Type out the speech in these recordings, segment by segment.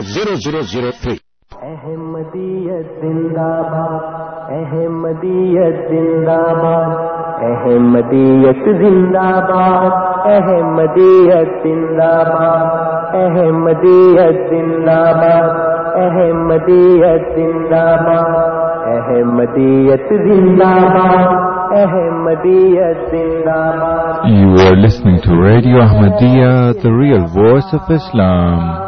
Zero zero zero three Ahmadiyyat زندہ باد احمدیت زندہ باد احمدیت زندہ باد احمدیت زندہ باد احمدیت زندہ باد احمدیت زندہ باد احمدیت زندہ باد احمدیت زندہ باد You are listening to Radio Ahmadiyya, the real voice of Islam.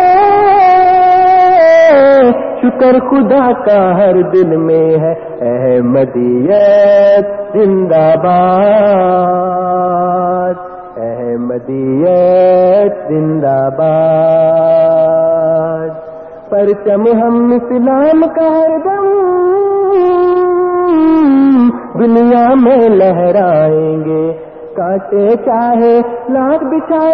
شکر خدا کا ہر دل میں ہے۔ احمدیت زندہ باد۔ احمدیت زندہ باد۔ پرچم ہم اسلام کا ہر دم۔ دنیا میں لہرائیں گے۔ کاٹے چاہے لاکھ بچھا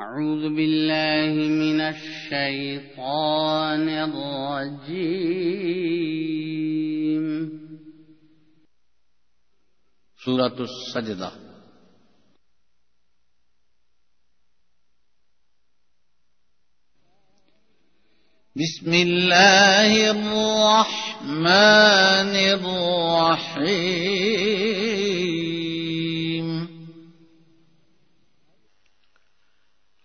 أعوذ بالله من الشيطان الرجيم. سورة السجدة. بسم الله الرحمن الرحيم.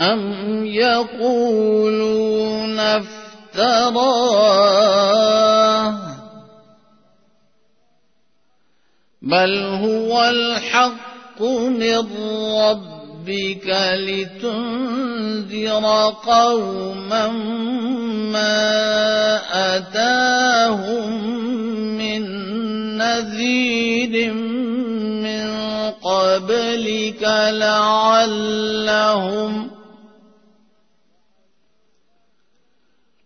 أم يقولون افتراه بل هو الحق من ربك لتنذر قوما ما أتاهم من نذير من قبلك لعلهم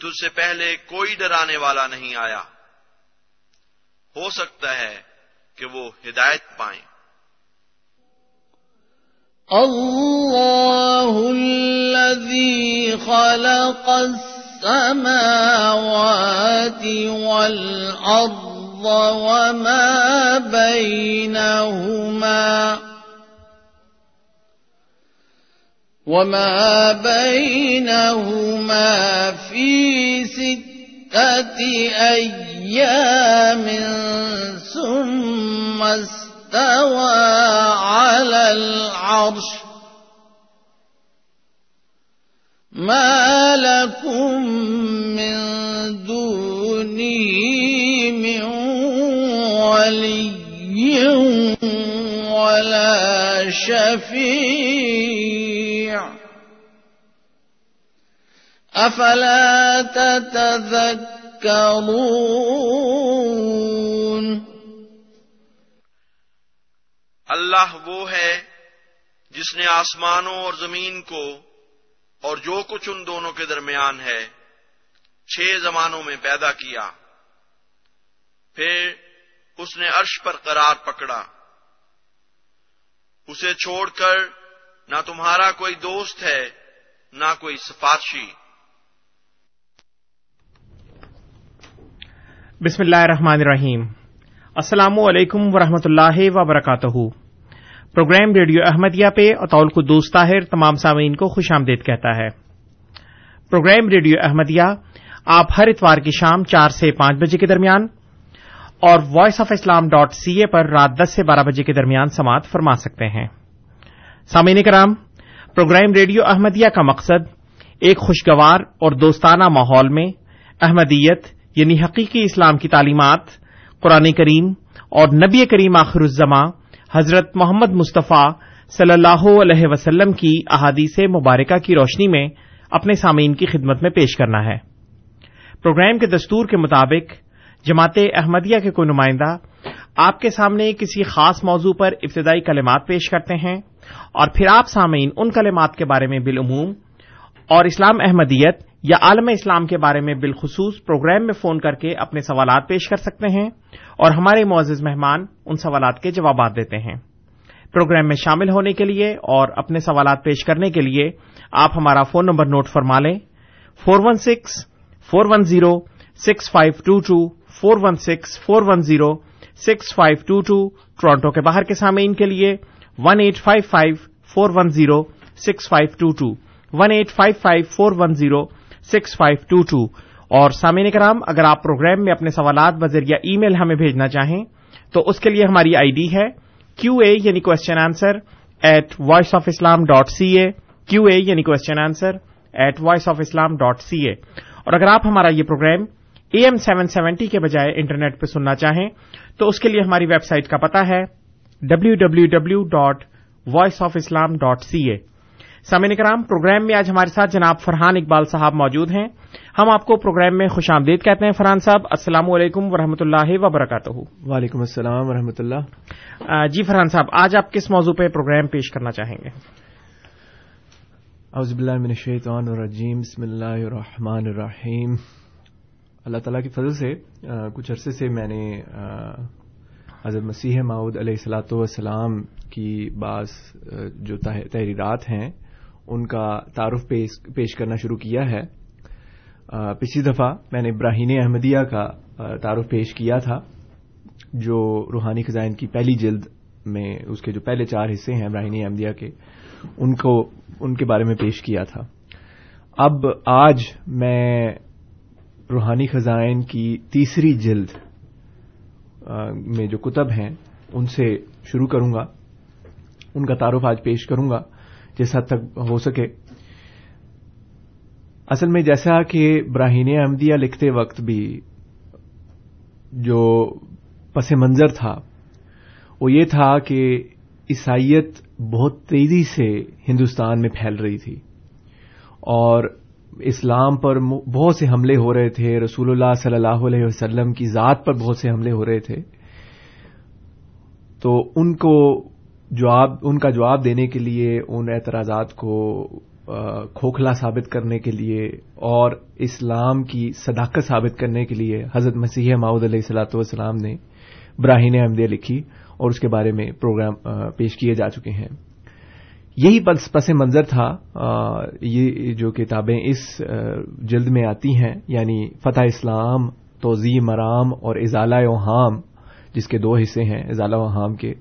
تجھ سے پہلے کوئی ڈرانے والا نہیں آیا۔ ہو سکتا ہے کہ وہ ہدایت پائیں۔ الله الذي خلق السماوات والأرض وما بينهما وما بينهما في ستة أيام ثم استوى على العرش ما لكم من دونه من ولي ولا شفيع افلا تتذكرون؟ اللہ وہ ہے جس نے آسمانوں اور زمین کو اور جو کچھ ان دونوں کے درمیان ہے چھ زمانوں میں پیدا کیا۔ پھر اس نے عرش پر قرار پکڑا۔ اسے چھوڑ کر نہ تمہارا کوئی دوست ہے، نہ کوئی سفارشی بسم اللہ الرحمن الرحیم۔ السلام علیکم ورحمۃ اللہ وبرکاتہ۔ پروگرام ریڈیو احمدیہ پہ اطول کو دوست طاہر تمام سامعین کو خوش آمدید کہتا ہے۔ پروگرام ریڈیو احمدیہ آپ ہر اتوار کی شام چار سے پانچ بجے کے درمیان اور voice of Islam dot C A پر رات دس سے بارہ بجے کے درمیان سماعت فرما سکتے ہیں۔ سامعین کرام، پروگرام ریڈیو احمدیہ کا مقصد ایک خوشگوار اور دوستانہ ماحول میں احمدیت یعنی حقیقی اسلام کی تعلیمات، قرآن کریم اور نبی کریم آخر الزماں حضرت محمد مصطفیٰ صلی اللہ علیہ وسلم کی احادیث مبارکہ کی روشنی میں اپنے سامعین کی خدمت میں پیش کرنا ہے۔ پروگرام کے دستور کے مطابق جماعت احمدیہ کے کوئی نمائندہ آپ کے سامنے کسی خاص موضوع پر ابتدائی کلمات پیش کرتے ہیں اور پھر آپ سامعین ان کلمات کے بارے میں بالعموم اور اسلام احمدیت یا عالم اسلام کے بارے میں بالخصوص پروگرام میں فون کر کے اپنے سوالات پیش کر سکتے ہیں اور ہمارے معزز مہمان ان سوالات کے جوابات دیتے ہیں۔ پروگرام میں شامل ہونے کے لیے اور اپنے سوالات پیش کرنے کے لیے آپ ہمارا فون نمبر نوٹ فرما لیں۔ Four one six, four one zero, six five two two four one six, four one zero, six five two two, Toronto کے باہر کے سامعین کے لیے one eight five five, four one zero, six five two two, one eight five five, four one zero, six five two two. اور سامعین کرام، اگر آپ پروگرام میں اپنے سوالات بذریعہ ای میل ہمیں بھیجنا چاہیں، تو اس کے لیے ہماری آئی ڈی ہے کیو اے یعنی question answer at voice of Islam dot C A Q A یعنی question answer at voice of Islam dot C A اور اگر آپ ہمارا یہ programme A M seven seventy کے بجائے انٹرنیٹ پہ سننا چاہیں تو اس کے لیے ہماری ویب سائٹ کا پتا ہے W W W dot voice of Islam dot C A سامعین کرام پروگرام میں آج ہمارے ساتھ جناب فرحان اقبال صاحب موجود ہیں۔ ہم آپ کو پروگرام میں خوش آمدید کہتے ہیں فرحان صاحب۔ السلام علیکم ورحمۃ اللہ وبرکاتہ۔ وعلیکم السلام ورحمۃ اللہ۔ جی فرحان صاحب آج آپ کس موضوع پہ پروگرام پیش کرنا چاہیں گے؟ اعوذ باللہ من الشیطان الرجیم بسم اللہ الرحمن الرحیم۔ اللہ تعالیٰ کی فضل سے کچھ عرصے سے میں نے حضرت مسیح معود علیہ السلاۃ والسلام کی بعض جو تحریرات ہیں، ان کا تعارف پیش کرنا شروع کیا ہے۔ پچھلی دفعہ میں نے ابراہین احمدیہ کا تعارف پیش کیا تھا، جو روحانی خزائن کی پہلی جلد میں، اس کے جو پہلے چار حصے ہیں ابراہین احمدیہ کے، ان کو، ان کے بارے میں پیش کیا تھا۔ اب آج میں روحانی خزائن کی تیسری جلد میں جو کتب ہیں، ان سے شروع کروں گا۔ ان کا تعارف آج پیش کروں گا، جس حد تک ہو سکے۔ اصل میں جیسا کہ براہین احمدیہ لکھتے وقت بھی جو پس منظر تھا، وہ یہ تھا کہ عیسائیت بہت تیزی سے ہندوستان میں پھیل رہی تھی اور اسلام پر بہت سے حملے ہو رہے تھے، رسول اللہ صلی اللہ علیہ وسلم کی ذات پر بہت سے حملے ہو رہے تھے۔ تو ان کو جواب، ان کا جواب دینے کے لیے، ان اعتراضات کو کھوکھلا ثابت کرنے کے لیے اور اسلام کی صداقت ثابت کرنے کے لیے حضرت مسیح ماؤد علیہ السلاۃ والسلام نے براہین احمدیہ لکھی اور اس کے بارے میں پروگرام پیش کیے جا چکے ہیں۔ یہی پس منظر تھا یہ جو کتابیں اس جلد میں آتی ہیں یعنی فتح اسلام توضیع مرام اور ازالہ وحام جس کے دو حصے ہیں، ازالہ وحام کے۔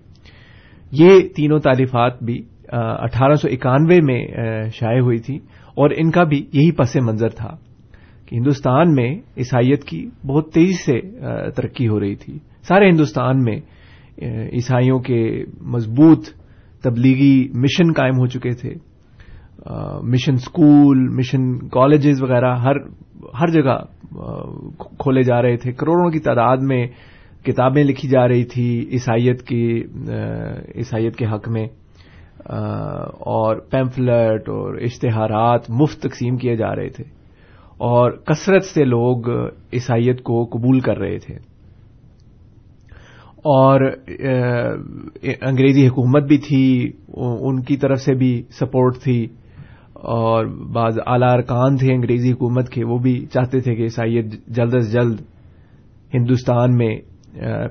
یہ تینوں تعلیفات بھی اٹھارہ سو اکانوے میں شائع ہوئی تھی اور ان کا بھی یہی پس منظر تھا کہ ہندوستان میں عیسائیت کی بہت تیزی سے ترقی ہو رہی تھی۔ سارے ہندوستان میں عیسائیوں کے مضبوط تبلیغی مشن قائم ہو چکے تھے۔ مشن سکول مشن کالجز وغیرہ ہر ہر جگہ کھولے جا رہے تھے۔ کروڑوں کی تعداد میں کتابیں لکھی جا رہی تھی عیسائیت کی عیسائیت کے حق میں۔ اور پیمفلٹ اور اشتہارات مفت تقسیم کیے جا رہے تھے۔ اور کثرت سے لوگ عیسائیت کو قبول کر رہے تھے۔ اور انگریزی حکومت بھی تھی ان کی طرف سے بھی سپورٹ تھی، اور بعض اعلی ارکان تھے انگریزی حکومت کے، وہ بھی چاہتے تھے کہ عیسائیت جلد از جلد ہندوستان میں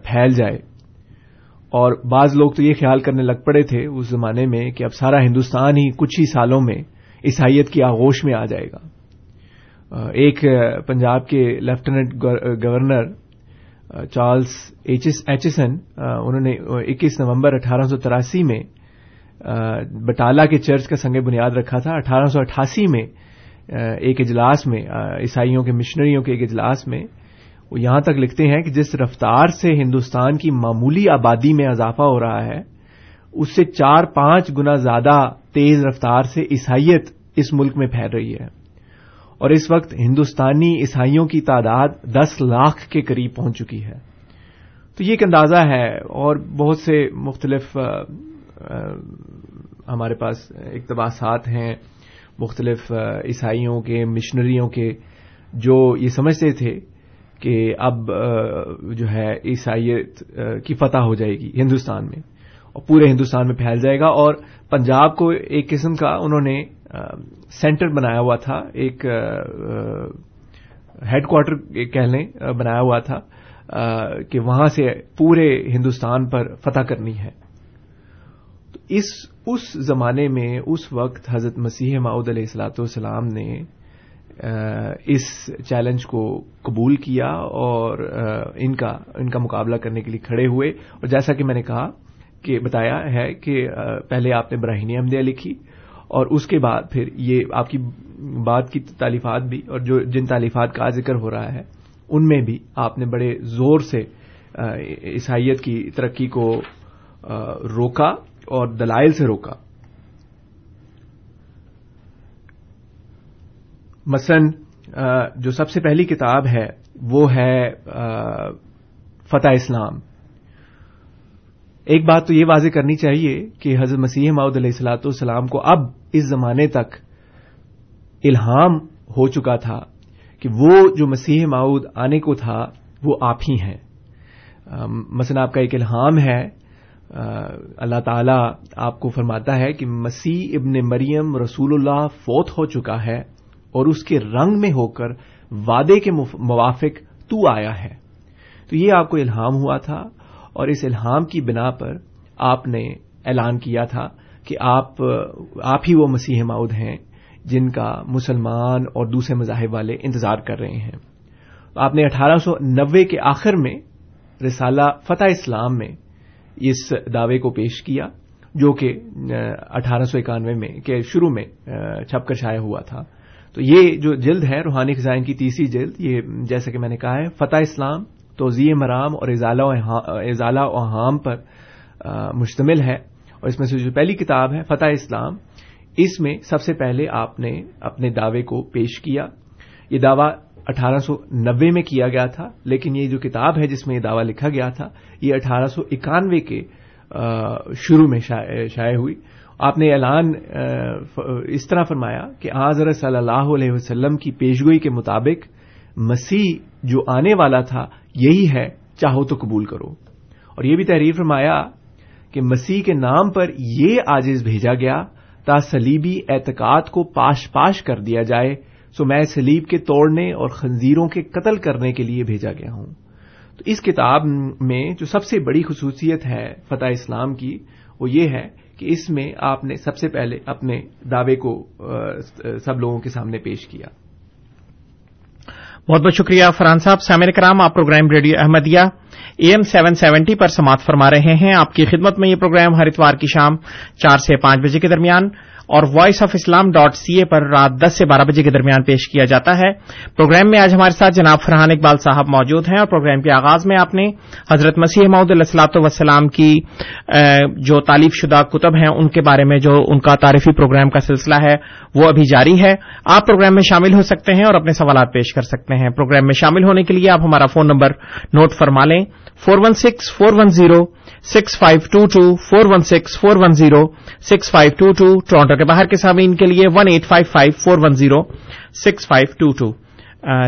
پھیل جائے۔ اور بعض لوگ تو یہ خیال کرنے لگ پڑے تھے اس زمانے میں کہ اب سارا ہندوستان ہی کچھ ہی سالوں میں عیسائیت کی آغوش میں آ جائے گا۔ ایک پنجاب کے لیفٹیننٹ گورنر چارلز ایچسن انہوں نے اکیس نومبر اٹھارہ سو تراسی میں بٹالہ کے چرچ کا سنگ بنیاد رکھا تھا۔ اٹھارہ سو اٹھاسی میں ایک اجلاس میں عیسائیوں کے مشنریوں کے ایک اجلاس میں، وہ یہاں تک لکھتے ہیں کہ جس رفتار سے ہندوستان کی معمولی آبادی میں اضافہ ہو رہا ہے، اس سے چار پانچ گنا زیادہ تیز رفتار سے عیسائیت اس ملک میں پھیل رہی ہے۔ اور اس وقت ہندوستانی عیسائیوں کی تعداد دس لاکھ کے قریب پہنچ چکی ہے۔ تو یہ ایک اندازہ ہے اور بہت سے مختلف ہمارے پاس اقتباسات ہیں، مختلف عیسائیوں کے مشنریوں کے، جو یہ سمجھتے تھے کہ اب جو ہے عیسائیت کی فتح ہو جائے گی ہندوستان میں اور پورے ہندوستان میں پھیل جائے گا اور پنجاب کو ایک قسم کا انہوں نے سینٹر بنایا ہوا تھا، ایک ہیڈ کوارٹر کہہ لیں بنایا ہوا تھا کہ وہاں سے پورے ہندوستان پر فتح کرنی ہے۔ تو اس اس زمانے میں، اس وقت حضرت مسیح معود علیہ السلاۃ والسلام نے اس چیلنج کو قبول کیا اور ان کا ان کا مقابلہ کرنے کے لیے کھڑے ہوئے۔ اور جیسا کہ میں نے کہا، کہ بتایا ہے کہ پہلے آپ نے براہینی احمدیہ لکھی اور اس کے بعد پھر یہ آپ کی بات کی تعلیفات بھی اور جو جن تعلیفات کا ذکر ہو رہا ہے، ان میں بھی آپ نے بڑے زور سے عیسائیت کی ترقی کو روکا اور دلائل سے روکا۔ مثلا جو سب سے پہلی کتاب ہے، وہ ہے فتح اسلام۔ ایک بات تو یہ واضح کرنی چاہیے کہ حضرت مسیح ماؤد علیہ السلاۃ والسلام کو اب اس زمانے تک الہام ہو چکا تھا کہ وہ جو مسیح ماؤد آنے کو تھا، وہ آپ ہی ہیں۔ مثلا آپ کا ایک الہام ہے اللہ تعالی آپ کو فرماتا ہے کہ مسیح ابن مریم رسول اللہ فوت ہو چکا ہے اور اس کے رنگ میں ہو کر وعدے کے موافق تو آیا ہے۔ تو یہ آپ کو الہام ہوا تھا۔ اور اس الہام کی بنا پر آپ نے اعلان کیا تھا کہ آپ آپ ہی وہ مسیح ماؤد ہیں جن کا مسلمان اور دوسرے مذاہب والے انتظار کر رہے ہیں۔ آپ نے اٹھارہ سو نوے کے آخر میں رسالہ فتح اسلام میں اس دعوے کو پیش کیا، جو کہ، اٹھارہ سو اکانوے میں، کے شروع میں چھپ کر شائع ہوا تھا۔ تو یہ جو جلد ہے، روحانی خزائن کی تیسری جلد، یہ جیسا کہ میں نے کہا ہے، فتح اسلام توزیع مرام اور اضالہ احام پر مشتمل ہے اور اس میں سے جو پہلی کتاب ہے، فتح اسلام، اس میں سب سے پہلے آپ نے اپنے دعوے کو پیش کیا۔ یہ دعویٰ اٹھارہ سو نبے میں کیا گیا تھا، لیکن یہ جو کتاب ہے جس میں یہ دعویٰ لکھا گیا تھا، یہ اٹھارہ سو اکانوے کے شروع میں شائع ہوئی۔ آپ نے اعلان اس طرح فرمایا کہ آزر صلی اللہ علیہ وسلم کی پیشگوئی کے مطابق مسیح جو آنے والا تھا، یہی ہے، چاہو تو قبول کرو۔ اور یہ بھی تحریر فرمایا کہ مسیح کے نام پر یہ آجز بھیجا گیا، تا سلیبی اعتقاد کو پاش پاش کر دیا جائے، سو میں سلیب کے توڑنے اور خنزیروں کے قتل کرنے کے لیے بھیجا گیا ہوں۔ تو اس کتاب میں جو سب سے بڑی خصوصیت ہے فتح اسلام کی، وہ یہ ہے کہ اس میں آپ نے سب سے پہلے اپنے دعوے کو سب لوگوں کے سامنے پیش کیا۔ بہت بہت شکریہ فرحان صاحب۔ سامر کرام، آپ programme radio Ahmadiyya A M seven seventy پر سماعت فرما رہے ہیں۔ آپ کی خدمت میں یہ پروگرام ہر اتوار کی شام چار سے پانچ بجے کے درمیان اور voice of Islam dot C A پر رات دس سے بارہ بجے کے درمیان پیش کیا جاتا ہے۔ پروگرام میں آج ہمارے ساتھ جناب فرحان اقبال صاحب موجود ہیں اور پروگرام کے آغاز میں آپ نے حضرت مسیح محدود السلاط وسلام کی جو تعلیف شدہ کتب ہیں، ان کے بارے میں جو ان کا تعریفی پروگرام کا سلسلہ ہے، وہ ابھی جاری ہے۔ آپ پروگرام میں شامل ہو سکتے ہیں اور اپنے سوالات پیش کر سکتے ہیں۔ پروگرام میں شامل ہونے کے لیے آپ ہمارا فون نمبر نوٹ فرما لیں۔ Four one six, four one zero six five two two four one six four one zero, six five two two Toronto کے باہر کے سامعین کے لیے one eight five five four one zero, six five two two.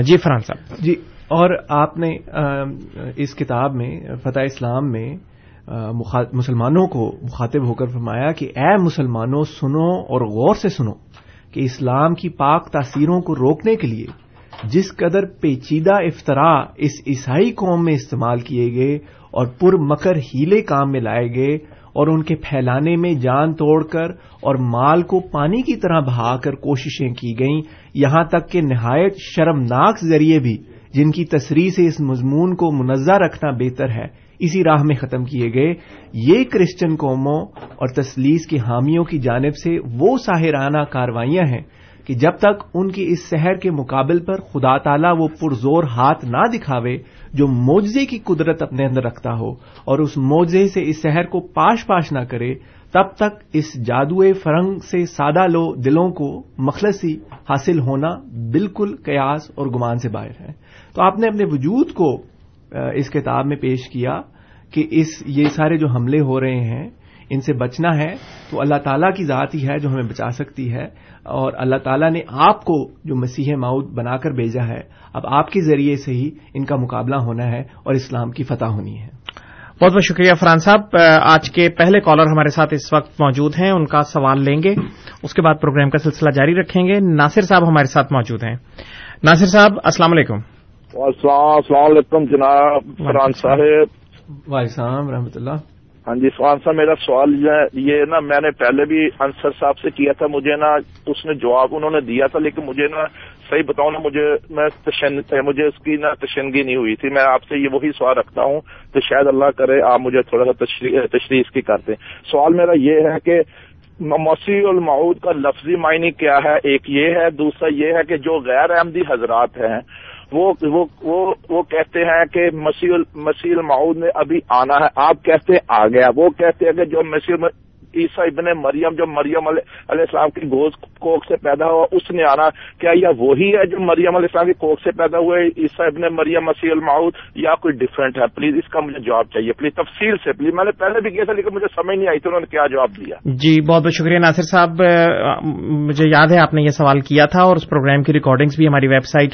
جی فرحان صاحب۔ جی اور آپ نے اس کتاب میں، فتح اسلام میں مسلمانوں کو مخاطب ہو کر فرمایا کہ اے مسلمانوں، سنو اور غور سے سنو کہ اسلام کی پاک تاثیروں کو روکنے کے لیے جس قدر پیچیدہ افطرا اس عیسائی قوم میں استعمال کیے گئے اور پر مکر ہیلے کام میں لائے گئے اور ان کے پھیلانے میں جان توڑ کر اور مال کو پانی کی طرح بہا کر کوششیں کی گئیں۔ یہاں تک کہ نہایت شرمناک ذریعے بھی جن کی تصریح سے اس مضمون کو منزہ رکھنا بہتر ہے، اسی راہ میں ختم کیے گئے۔ یہ کرسچن قوموں اور تسلیس کے حامیوں کی جانب سے وہ ساحرانہ کاروائیاں ہیں کہ جب تک ان کی اس شہر کے مقابل پر خدا تعالی وہ پرزور ہاتھ نہ دکھاوے جو موجے کی قدرت اپنے اندر رکھتا ہو اور اس موجے سے اس شہر کو پاش پاش نہ کرے، تب تک اس جادوئے فرنگ سے سادہ لو دلوں کو مخلصی حاصل ہونا بالکل قیاس اور گمان سے باہر ہے۔ تو آپ نے اپنے وجود کو اس کتاب میں پیش کیا کہ اس، یہ سارے جو حملے ہو رہے ہیں ان سے بچنا ہے تو اللہ تعالیٰ کی ذات ہی ہے جو ہمیں بچا سکتی ہے اور اللہ تعالیٰ نے آپ کو جو مسیح ماؤد بنا کر بھیجا ہے اب آپ کے ذریعے سے ہی ان کا مقابلہ ہونا ہے اور اسلام کی فتح ہونی ہے۔ بہت بہت شکریہ فرحان صاحب آج کے پہلے کالر ہمارے ساتھ اس وقت موجود ہیں ان کا سوال لیں گے۔ اس کے بعد پروگرام کا سلسلہ جاری رکھیں گے۔ ناصر صاحب ہمارے ساتھ موجود ہیں۔ ناصر صاحب السلام علیکم۔ السلام علیکم جناب فرحان صاحب۔ وعلیکم رحمۃ اللہ۔ ہاں جی سوال صاحب، میرا سوال یہ نا میں نے پہلے بھی انصر صاحب سے کیا تھا، مجھے نا اس نے جواب انہوں نے دیا تھا، لیکن مجھے نا صحیح بتاؤں نا، مجھے میں مجھے اس کی نا تشنگی نہیں ہوئی تھی، میں آپ سے یہ وہی سوال رکھتا ہوں تو شاید اللہ کرے آپ مجھے تھوڑا سا تشریح اس کی کرتے سوال میرا یہ ہے کہ مسیح المعود کا لفظی معنی کیا ہے؟ ایک یہ ہے، دوسرا یہ ہے کہ جو غیر احمدی حضرات ہیں وہ وہ وہ وہ کہتے ہیں کہ مسیح مسیح المعود نے ابھی آنا ہے۔ آپ کہتے ہیں آ گیا۔ وہ کہتے ہیں کہ جو مسیح عیسیٰ ابن مریم، جو مریم علیہ السلام کی گوز کوک سے پیدا ہوا، اس نے آنا۔ کیا یہ وہی ہے جو مریم علیہ السلام کی کوک سے پیدا ہوئے؟ عیسیٰ ابن مریم، مسیح المعود یا کوئی ڈفرینٹ ہے؟ پلیز اس کا مجھے جواب چاہیے۔ پلیز تفصیل سے پلیز میں نے پہلے بھی کیا تھا، لیکن مجھے سمجھ نہیں آئی تھی انہوں نے کیا جواب دیا۔ جی بہت بہت شکریہ ناصر صاحب۔ مجھے یاد ہے، آپ نے یہ سوال کیا تھا اور اس پروگرام کی ریکارڈنگز بھی ہماری website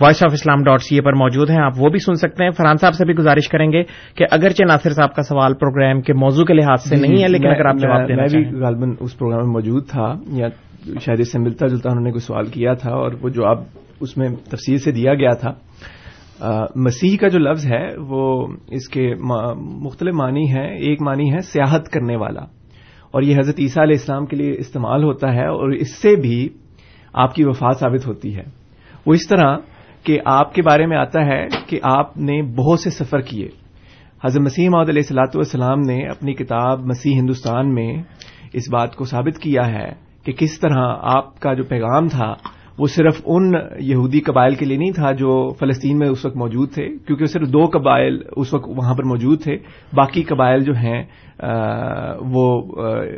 voice of Islam dot C A پر موجود ہیں آپ وہ بھی سن سکتے ہیں۔ فرحان صاحب سے بھی گزارش کریں گے کہ اگرچہ ناصر صاحب کا سوال پروگرام کے موضوع کے لحاظ سے نہیں ہے لیکن اگر آپ جواب میں بھی غالباً اس پروگرام میں موجود تھا یا شاید اس سے ملتا جلتا انہوں نے کوئی سوال کیا تھا اور وہ جواب اس میں تفصیل سے دیا گیا تھا۔ مسیح کا جو لفظ ہے وہ اس کے مختلف معنی ہے ایک معنی ہے سیاحت کرنے والا۔ اور یہ حضرت عیسیٰ علیہ السلام کے لیے استعمال ہوتا ہے اور اس سے بھی آپ کی وفات ثابت ہوتی ہے۔ وہ اس طرح کہ آپ کے بارے میں آتا ہے کہ آپ نے بہت سے سفر کیے۔ حضرت مسیح محدود علیہ السلاۃ والسلام نے اپنی کتاب مسیح ہندوستان میں اس بات کو ثابت کیا ہے کہ کس طرح آپ کا جو پیغام تھا وہ صرف ان یہودی قبائل کے لیے نہیں تھا جو فلسطین میں اس وقت موجود تھے، کیونکہ صرف دو قبائل اس وقت وہاں پر موجود تھے۔ باقی قبائل جو ہیں وہ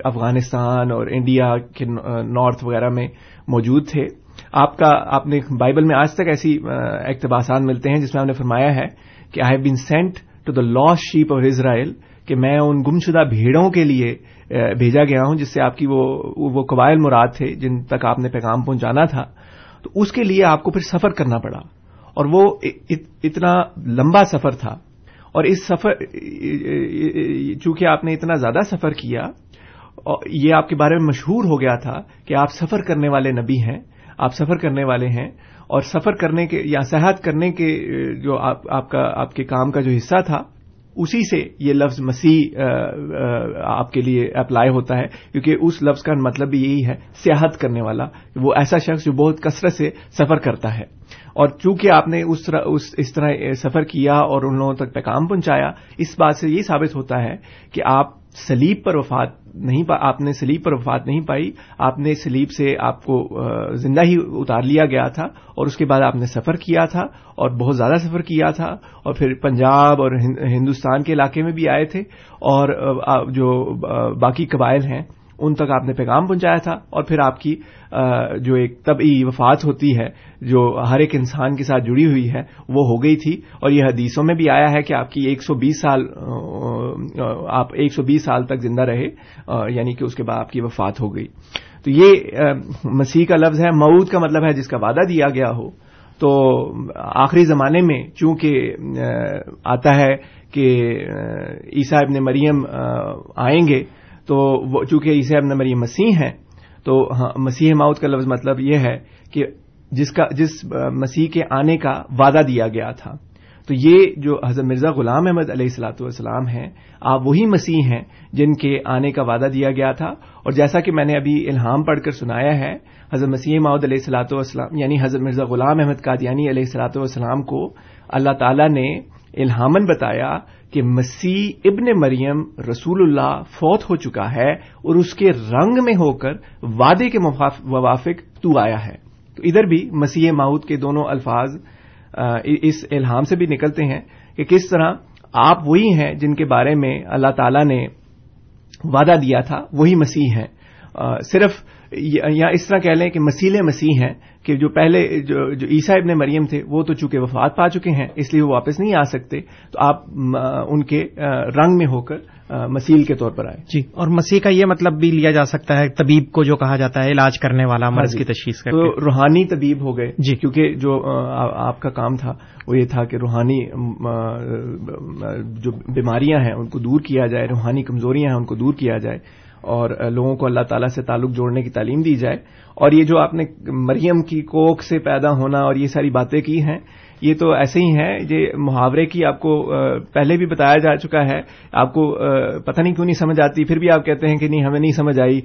افغانستان اور انڈیا کے نارتھ وغیرہ میں موجود تھے۔ آپ کا، آپ نے بائبل میں آج تک ایسی اقتباسات ملتے ہیں جس میں آپ نے فرمایا ہے کہ I have been sent to the lost sheep of Israel کہ میں ان گمشدہ بھیڑوں کے لیے بھیجا گیا ہوں جس سے آپ کی وہ قبائل مراد تھے جن تک آپ نے پیغام پہنچانا تھا۔ تو اس کے لیے آپ کو پھر سفر کرنا پڑا اور وہ اتنا لمبا سفر تھا اور اس سفر چونکہ آپ نے اتنا زیادہ سفر کیا یہ آپ کے بارے میں مشہور ہو گیا تھا کہ آپ سفر کرنے والے نبی ہیں۔ آپ سفر کرنے والے ہیں اور سفر کرنے کے یا صحت کرنے کے، جو آپ کا، آپ کے کام کا جو حصہ تھا، اسی سے یہ لفظ مسیح آپ کے لیے اپلائی ہوتا ہے، کیونکہ اس لفظ کا مطلب بھی یہی ہے، سیاحت کرنے والا۔ وہ ایسا شخص جو بہت کثرت سے سفر کرتا ہے۔ اور چونکہ آپ نے اس طرح، اس اس طرح سفر کیا اور ان لوگوں تک پیغام پہنچایا، اس بات سے یہ ثابت ہوتا ہے کہ آپ سلیب پر وفات نہیں پا آپ نے سلیب پر وفات نہیں پائی۔ آپ نے سلیب سے آپ کو زندہ ہی اتار لیا گیا تھا اور اس کے بعد آپ نے سفر کیا تھا اور بہت زیادہ سفر کیا تھا اور پھر پنجاب اور ہندوستان کے علاقے میں بھی آئے تھے اور جو باقی قبائل ہیں ان تک آپ نے پیغام پہنچایا تھا اور پھر آپ کی جو ایک طبعی وفات ہوتی ہے، جو ہر ایک انسان کے ساتھ جڑی ہوئی ہے، وہ ہو گئی تھی اور یہ حدیثوں میں بھی آیا ہے کہ آپ کی ایک سو بیس سال آپ ایک سو بیس سال تک زندہ رہے یعنی کہ اس کے بعد آپ کی وفات ہو گئی۔ تو یہ مسیح کا لفظ ہے معود کا مطلب ہے جس کا وعدہ دیا گیا ہو۔ تو آخری زمانے میں چونکہ آتا ہے کہ عیسیٰ ابن مریم آئیں گے تو چونکہ اسے اب نمبر یہ مسیح ہیں، تو ہاں مسیح ماؤت کا لفظ مطلب یہ ہے کہ جس کا جس مسیح کے آنے کا وعدہ دیا گیا تھا۔ تو یہ جو حضرت مرزا غلام احمد علیہ السلاۃ والسلام ہیں، آپ وہی مسیح ہیں جن کے آنے کا وعدہ دیا گیا تھا۔ اور جیسا کہ میں نے ابھی الہام پڑھ کر سنایا ہے، حضرت مسیح ماؤد علیہ السلاۃ والسلام یعنی حضرت مرزا غلام احمد قادیانی علیہ السلاۃ والسلام کو اللہ تعالی نے الہامن بتایا کہ مسیح ابن مریم رسول اللہ فوت ہو چکا ہے اور اس کے رنگ میں ہو کر وعدے کے موافق تو آیا ہے۔ تو ادھر بھی مسیح ماؤد کے دونوں الفاظ اس الہام سے بھی نکلتے ہیں کہ کس طرح آپ وہی ہیں جن کے بارے میں اللہ تعالی نے وعدہ دیا تھا، وہی مسیح ہیں۔ صرف یا اس طرح کہہ لیں کہ مسیل مسیح ہیں کہ جو پہلے جو جو عیسیٰ ابن مریم تھے وہ تو چونکہ وفات پا چکے ہیں اس لیے وہ واپس نہیں آ سکتے تو آپ ان کے رنگ میں ہو کر مسیل کے طور پر آئے۔ جی اور مسیح کا یہ مطلب بھی لیا جا سکتا ہے طبیب کو جو کہا جاتا ہے علاج کرنے والا مرض ہاں جی۔ کی تشخیص تو روحانی طبیب ہو گئے جی۔ کیونکہ جو آپ کا کام تھا وہ یہ تھا کہ روحانی جو بیماریاں ہیں ان کو دور کیا جائے روحانی کمزوریاں ہیں ان کو دور کیا جائے۔ اور لوگوں کو اللہ تعالیٰ سے تعلق جوڑنے کی تعلیم دی جائے۔ اور یہ جو آپ نے مریم کی کوک سے پیدا ہونا اور یہ ساری باتیں کی ہیں، یہ تو ایسے ہی ہیں۔ یہ محاورے کی آپ کو پہلے بھی بتایا جا چکا ہے۔ آپ کو پتہ نہیں کیوں نہیں سمجھ آتی۔ پھر بھی آپ کہتے ہیں کہ نہیں، ہمیں نہیں سمجھ آئی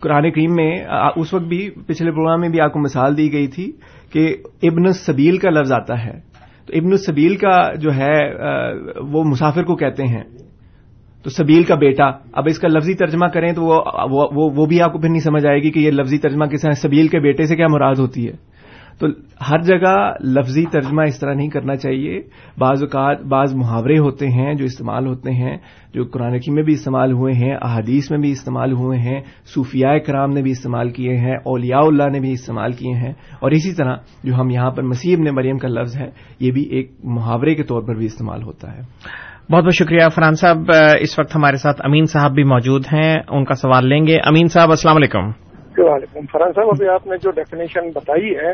قرآن کریم میں اس وقت بھی پچھلے پروگرام میں بھی آپ کو مثال دی گئی تھی کہ ابن السبیل کا لفظ آتا ہے۔ تو ابن السبیل کا جو ہے وہ مسافر کو کہتے ہیں۔ تو سبیل کا بیٹا، اب اس کا لفظی ترجمہ کریں تو وہ وہ بھی آپ کو پھر نہیں سمجھ آئے گی کہ یہ لفظی ترجمہ کس ہے، سبیل کے بیٹے سے کیا مراد ہوتی ہے؟ تو ہر جگہ لفظی ترجمہ اس طرح نہیں کرنا چاہیے۔ بعض اوقات بعض محاورے ہوتے ہیں جو استعمال ہوتے ہیں، جو قرآن کی میں بھی استعمال ہوئے ہیں، احادیث میں بھی استعمال ہوئے ہیں، صوفیاء کرام نے بھی استعمال کیے ہیں، اولیاء اللہ نے بھی استعمال کیے ہیں۔ اور اسی طرح جو ہم یہاں پر مسیح ابن مریم کا لفظ ہے، یہ بھی ایک محاورے کے طور پر بھی استعمال ہوتا ہے۔ بہت بہت شکریہ فرحان صاحب اس وقت ہمارے ساتھ امین صاحب بھی موجود ہیں، ان کا سوال لیں گے۔ امین صاحب، السلام علیکم۔ وعلیکم۔ فرحان صاحب، ابھی آپ نے جو ڈیفینیشن بتائی ہے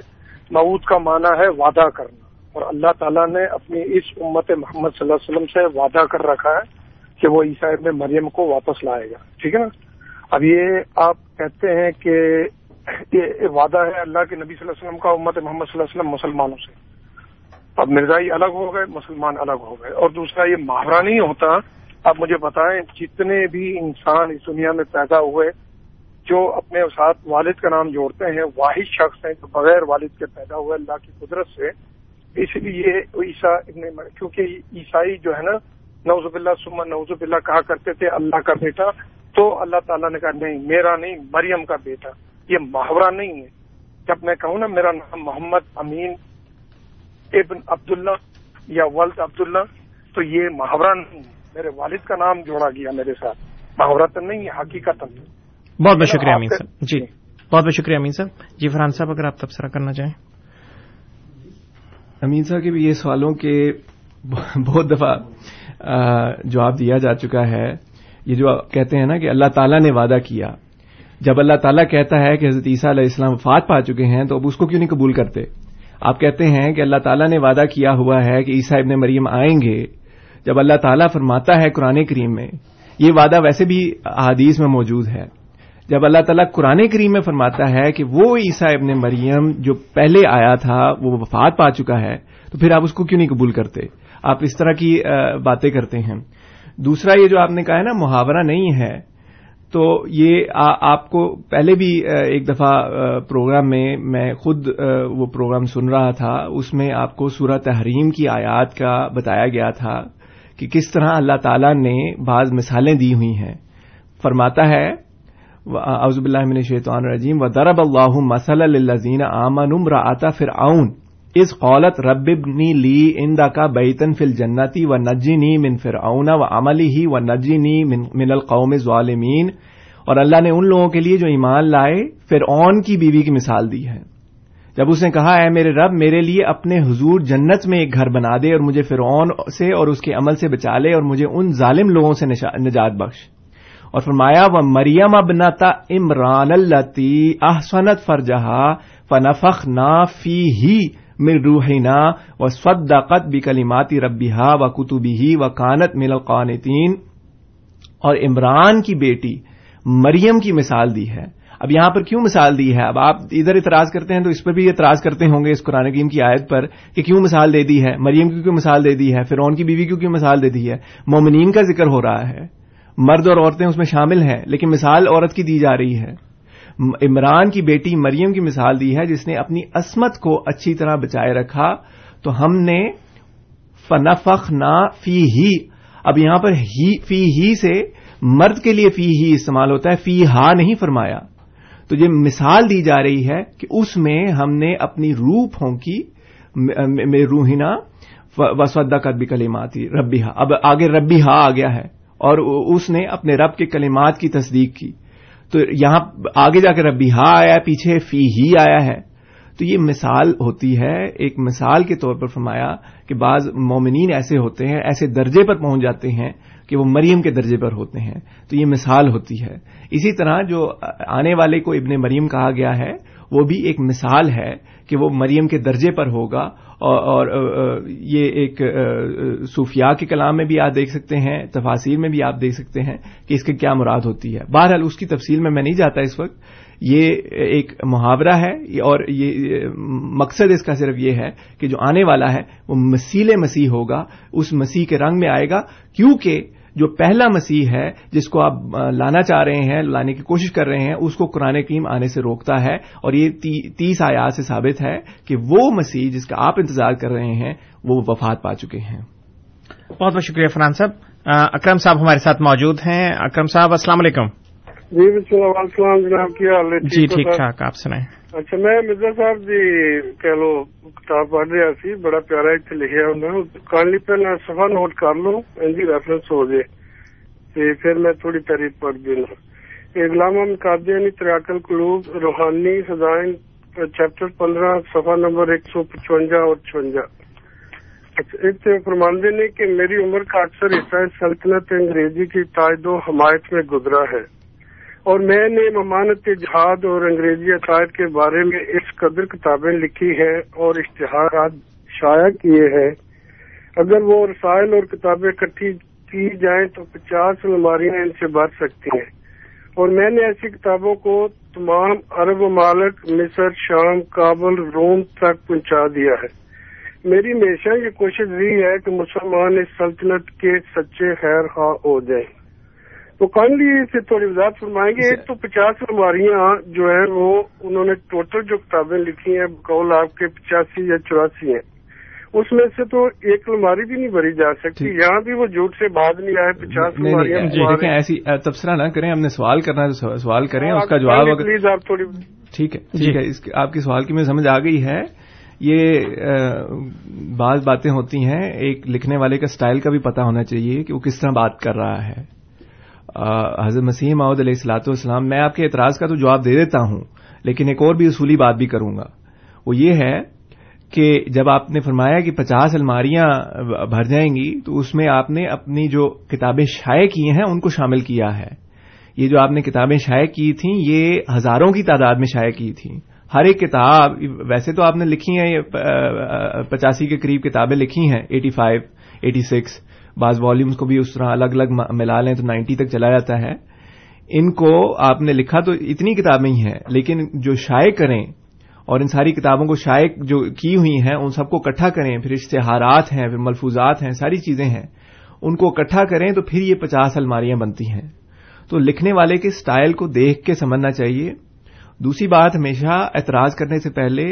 معود کا معنی ہے وعدہ کرنا۔ اور اللہ تعالیٰ نے اپنی اس امت محمد صلی اللہ علیہ وسلم سے وعدہ کر رکھا ہے کہ وہ عیسائی میں مریم کو واپس لائے گا۔ ٹھیک ہے نا؟ اب یہ آپ کہتے ہیں کہ یہ وعدہ ہے اللہ کے نبی صلی اللہ علیہ وسلم کا، امت محمد صلی اللہ علیہ وسلم مسلمانوں سے۔ اب مرزائی الگ ہو گئے، مسلمان الگ ہو گئے۔ اور دوسرا، یہ محاورہ نہیں ہوتا۔ اب مجھے بتائیں، جتنے بھی انسان اس دنیا میں پیدا ہوئے، جو اپنے ساتھ والد کا نام جوڑتے ہیں، واحد شخص ہیں، جو بغیر والد کے پیدا ہوئے، اللہ کی قدرت سے۔ اس لیے عیسا کیونکہ عیسائی جو ہے نا نوزب اللہ سمن نوزب اللہ کہا کرتے تھے، اللہ کا بیٹا۔ تو اللہ تعالیٰ نے کہا، نہیں، میرا نہیں، مریم کا بیٹا۔ یہ محاورہ نہیں ہے۔ جب میں کہوں نا، میرا نام محمد امین ابن عبداللہ یا ولد عبداللہ تو یہ محاورہ نہیں میرے والد کا نام جوڑا گیا میرے ساتھ۔ محاورہ تو نہیں ہے حقیقت بہت بہت شکریہ امین صاحب۔ جی بہت بہت شکریہ امین صاحب۔ جی فرحان صاحب اگر آپ تبصرہ کرنا چاہیں۔ امین صاحب کے بھی یہ سوالوں کے بہت دفعہ جواب دیا جا چکا ہے۔ یہ جو کہتے ہیں نا کہ اللہ تعالیٰ نے وعدہ کیا۔ جب اللہ تعالیٰ کہتا ہے کہ حضرت عیسیٰ علیہ السلام وفات پا چکے ہیں تو اب اس کو کیوں نہیں قبول کرتے؟ آپ کہتے ہیں کہ اللہ تعالیٰ نے وعدہ کیا ہوا ہے کہ عیسیٰ ابن مریم آئیں گے۔ جب اللہ تعالیٰ فرماتا ہے قرآن کریم میں، یہ وعدہ ویسے بھی احادیث میں موجود ہے۔ جب اللہ تعالیٰ قرآن کریم میں فرماتا ہے کہ وہ عیسیٰ ابن مریم جو پہلے آیا تھا، وہ وفات پا چکا ہے، تو پھر آپ اس کو کیوں نہیں قبول کرتے؟ آپ اس طرح کی باتیں کرتے ہیں۔ دوسرا یہ جو آپ نے کہا ہے نا، محاورہ نہیں ہے۔ تو یہ آپ کو پہلے بھی ایک دفعہ پروگرام میں میں خود وہ پروگرام سن رہا تھا، اس میں آپ کو سورہ تحریم کی آیات کا بتایا گیا تھا کہ کس طرح اللہ تعالی نے بعض مثالیں دی ہوئی ہیں۔ فرماتا ہے اعوذ باللہ من الشیطان الرجیم، وضرب اللہ مثلا للذین آمنوا امرأة فرعون۔ اس قولت رب ابنی لی اندا کا بیتن فل جنتی و نجینی من فرعون و عملی ہی و نجینی من القوم ظالمین۔ اور اللہ نے ان لوگوں کے لیے جو ایمان لائے، فرعون کی بیوی کی مثال دی ہے۔ جب اس نے کہا، اے میرے رب، میرے لیے اپنے حضور جنت میں ایک گھر بنا دے اور مجھے فرعون سے اور اس کے عمل سے بچا لے اور مجھے ان ظالم لوگوں سے نجات بخش۔ اور فرمایا، و مریم ابنتا عمران التی احسنت فرجہا فنفخ نا فی ہی مل روحینا و صدقت بھی کلیماتی ربیحا و کتبی ہی و کانت مل القانتین۔ اور عمران کی بیٹی مریم کی مثال دی ہے۔ اب یہاں پر کیوں مثال دی ہے؟ اب آپ ادھر اعتراض کرتے ہیں تو اس پر بھی اعتراض کرتے ہوں گے اس قرآن کریم کی آیت پر کہ کیوں مثال دے دی ہے؟ مریم کی کیوں مثال دے دی ہے؟ فرعون کی بیوی کیوں کیوں مثال دے دی ہے؟ مومنین کا ذکر ہو رہا ہے۔ مرد اور عورتیں اس میں شامل ہیں، لیکن مثال عورت کی دی جا رہی ہے۔ عمران کی بیٹی مریم کی مثال دی ہے، جس نے اپنی عصمت کو اچھی طرح بچائے رکھا، تو ہم نے فنفخ نا فی ہی اب یہاں پر ہی فی ہی سے مرد کے لیے فی ہی استعمال ہوتا ہے فی ہا نہیں فرمایا۔ تو یہ مثال دی جا رہی ہے کہ اس میں ہم نے اپنی روح پھونکی میں روحینا وسودا قدبی کلیماتی ربی ہا اب آگے ربی ہا آ گیا ہے، اور اس نے اپنے رب کے کلمات کی تصدیق کی۔ تو یہاں آگے جا کے ربی ہا آیا پیچھے فی ہی آیا ہے۔ تو یہ مثال ہوتی ہے، ایک مثال کے طور پر فرمایا کہ بعض مومنین ایسے ہوتے ہیں، ایسے درجے پر پہنچ جاتے ہیں کہ وہ مریم کے درجے پر ہوتے ہیں۔ تو یہ مثال ہوتی ہے۔ اسی طرح جو آنے والے کو ابن مریم کہا گیا ہے وہ بھی ایک مثال ہے کہ وہ مریم کے درجے پر ہوگا اور یہ ایک صوفیاء کے کلام میں بھی آپ دیکھ سکتے ہیں تفاصیر میں بھی آپ دیکھ سکتے ہیں کہ اس کی کیا مراد ہوتی ہے۔ بہرحال اس کی تفصیل میں میں نہیں جاتا اس وقت۔ یہ ایک محاورہ ہے اور یہ، مقصد اس کا صرف یہ ہے کہ جو آنے والا ہے وہ مسیل مسیح ہوگا، اس مسیح کے رنگ میں آئے گا، کیونکہ جو پہلا مسیح ہے، جس کو آپ لانا چاہ رہے ہیں، لانے کی کوشش کر رہے ہیں، اس کو قرآن کریم آنے سے روکتا ہے اور یہ تیس آیات سے ثابت ہے کہ وہ مسیح جس کا آپ انتظار کر رہے ہیں، وہ وفات پا چکے ہیں۔ بہت بہت شکریہ فرحان صاحب۔ اکرم صاحب ہمارے ساتھ موجود ہیں۔ اکرم صاحب، السلام علیکم۔ جی السلام جناب کیا حال ہے؟ جی ٹھیک ٹھاک آپ سنائیں۔ اچھا میں مرزا صاحب جی کہہ لو کتاب پڑھ رہا سی بڑا پیارا اتنے لکھا انہیں کہانی پہلے سفا نوٹ کر لو ان کی ریفرنس ہو جائے۔ تے پھر میں تھوڑی تعریف پڑھ دینا۔ اگلامہ مقابلے تریاکل قلوب روحانی سزائیں چیپٹر پندرہ صفحہ نمبر ایک سو پچوجا اور چونجا اچھا فرماندے نے کہ میری عمر کا اکثر حصہ سلطنت انگریزی کی تائید و حمایت میں گزرا ہے۔ اور میں نے ممانت جہاد اور انگریزی عقائد کے بارے میں اس قدر کتابیں لکھی ہیں اور اشتہارات شائع کیے ہیں۔ اگر وہ رسائل اور کتابیں اکٹھی کی جائیں تو پچاس الماریاں ان سے بچ سکتی ہیں۔ اور میں نے ایسی کتابوں کو تمام عرب ممالک، مصر، شام، کابل، روم تک پہنچا دیا ہے۔ میری ہمیشہ یہ کوشش رہی ہے کہ مسلمان اس سلطنت کے سچے خیر خواہ ہو جائیں۔ تو کائنڈلی سے تھوڑی وضاحت فرمائیں گے۔ ایک تو پچاس الماریاں جو ہیں وہ انہوں نے ٹوٹل جو کتابیں لکھی ہیں بقول آپ کے پچاسی یا چوراسی ہیں اس میں سے تو ایک الماری بھی نہیں بھری جا سکتی یہاں بھی وہ جھوٹ سے بعد نہیں آئے پچاس الماریاں دیکھیں ایسی تبصرہ نہ کریں ہم نے سوال کرنا ہے سوال کریں اس کا جواب پلیز آپ تھوڑی ٹھیک ہے ٹھیک ہے آپ کے سوال کی میں سمجھ آ گئی ہے۔ یہ بعض باتیں ہوتی ہیں ایک لکھنے والے کا سٹائل کا بھی پتا ہونا چاہیے کہ وہ کس طرح بات کر رہا ہے۔ حضرت مسیح معود علیہ السلاۃ والسلام، میں آپ کے اعتراض کا تو جواب دے دیتا ہوں، لیکن ایک اور بھی اصولی بات بھی کروں گا۔ وہ یہ ہے کہ جب آپ نے فرمایا کہ پچاس الماریاں بھر جائیں گی، تو اس میں آپ نے اپنی جو کتابیں شائع کی ہیں، ان کو شامل کیا ہے۔ یہ جو آپ نے کتابیں شائع کی تھیں، یہ ہزاروں کی تعداد میں شائع کی تھیں۔ ہر ایک کتاب، ویسے تو آپ نے لکھی ہیں پچاسی کے قریب کتابیں لکھی ہیں، ایٹی فائیو، ایٹی سکس بعض والیومز کو بھی اس طرح الگ الگ ملا لیں تو نائنٹی تک چلا جاتا ہے۔ ان کو آپ نے لکھا تو اتنی کتابیں ہی ہیں، لیکن جو شائع کریں اور ان ساری کتابوں کو شائع جو کی ہوئی ہیں، ان سب کو اکٹھا کریں، پھر اشتہارات ہیں، پھر ملفوظات ہیں، ساری چیزیں ہیں۔ ان کو اکٹھا کریں تو پھر یہ پچاس الماریاں بنتی ہیں۔ تو لکھنے والے کے سٹائل کو دیکھ کے سمجھنا چاہیے۔ دوسری بات، ہمیشہ اعتراض کرنے سے پہلے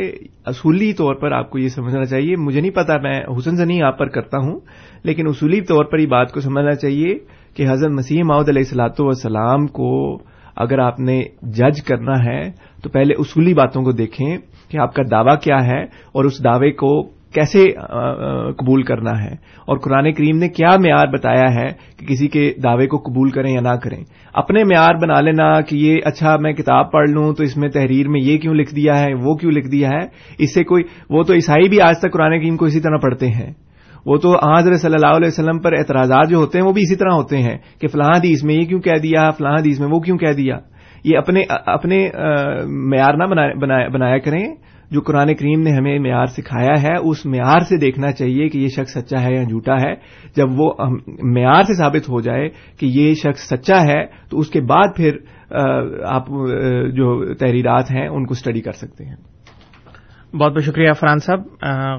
اصولی طور پر آپ کو یہ سمجھنا چاہیے۔ مجھے نہیں پتا، میں حسن زنی آپ پر کرتا ہوں۔ لیکن اصولی طور پر یہ بات کو سمجھنا چاہیے کہ حضرت مسیح ماؤد علیہ السلاۃ والسلام کو اگر آپ نے جج کرنا ہے تو پہلے اصولی باتوں کو دیکھیں کہ آپ کا دعویٰ کیا ہے اور اس دعوے کو کیسے قبول کرنا ہے اور قرآن کریم نے کیا معیار بتایا ہے کہ کسی کے دعوے کو قبول کریں یا نہ کریں۔ اپنے معیار بنا لینا کہ یہ اچھا میں کتاب پڑھ لوں تو اس میں تحریر میں یہ کیوں لکھ دیا ہے، وہ کیوں لکھ دیا ہے۔ اس سے کوئی، وہ تو عیسائی بھی آج تک قرآن کریم کو اسی طرح پڑھتے ہیں۔ وہ تو حضرت صلی اللہ علیہ وسلم پر اعتراضات جو ہوتے ہیں وہ بھی اسی طرح ہوتے ہیں کہ فلاں حدیث میں یہ کیوں کہہ دیا، فلاں حدیث میں وہ کیوں کہہ دیا؟ یہ اپنے اپنے معیار نہ بنایا کریں۔ جو قرآن کریم نے ہمیں معیار سکھایا ہے، اس معیار سے دیکھنا چاہیے کہ یہ شخص سچا ہے یا جھوٹا ہے۔ جب وہ معیار سے ثابت ہو جائے کہ یہ شخص سچا ہے، تو اس کے بعد پھر آپ جو تحریرات ہیں، ان کو اسٹڈی کر سکتے ہیں۔ بہت بہت شکریہ فرحان صاحب.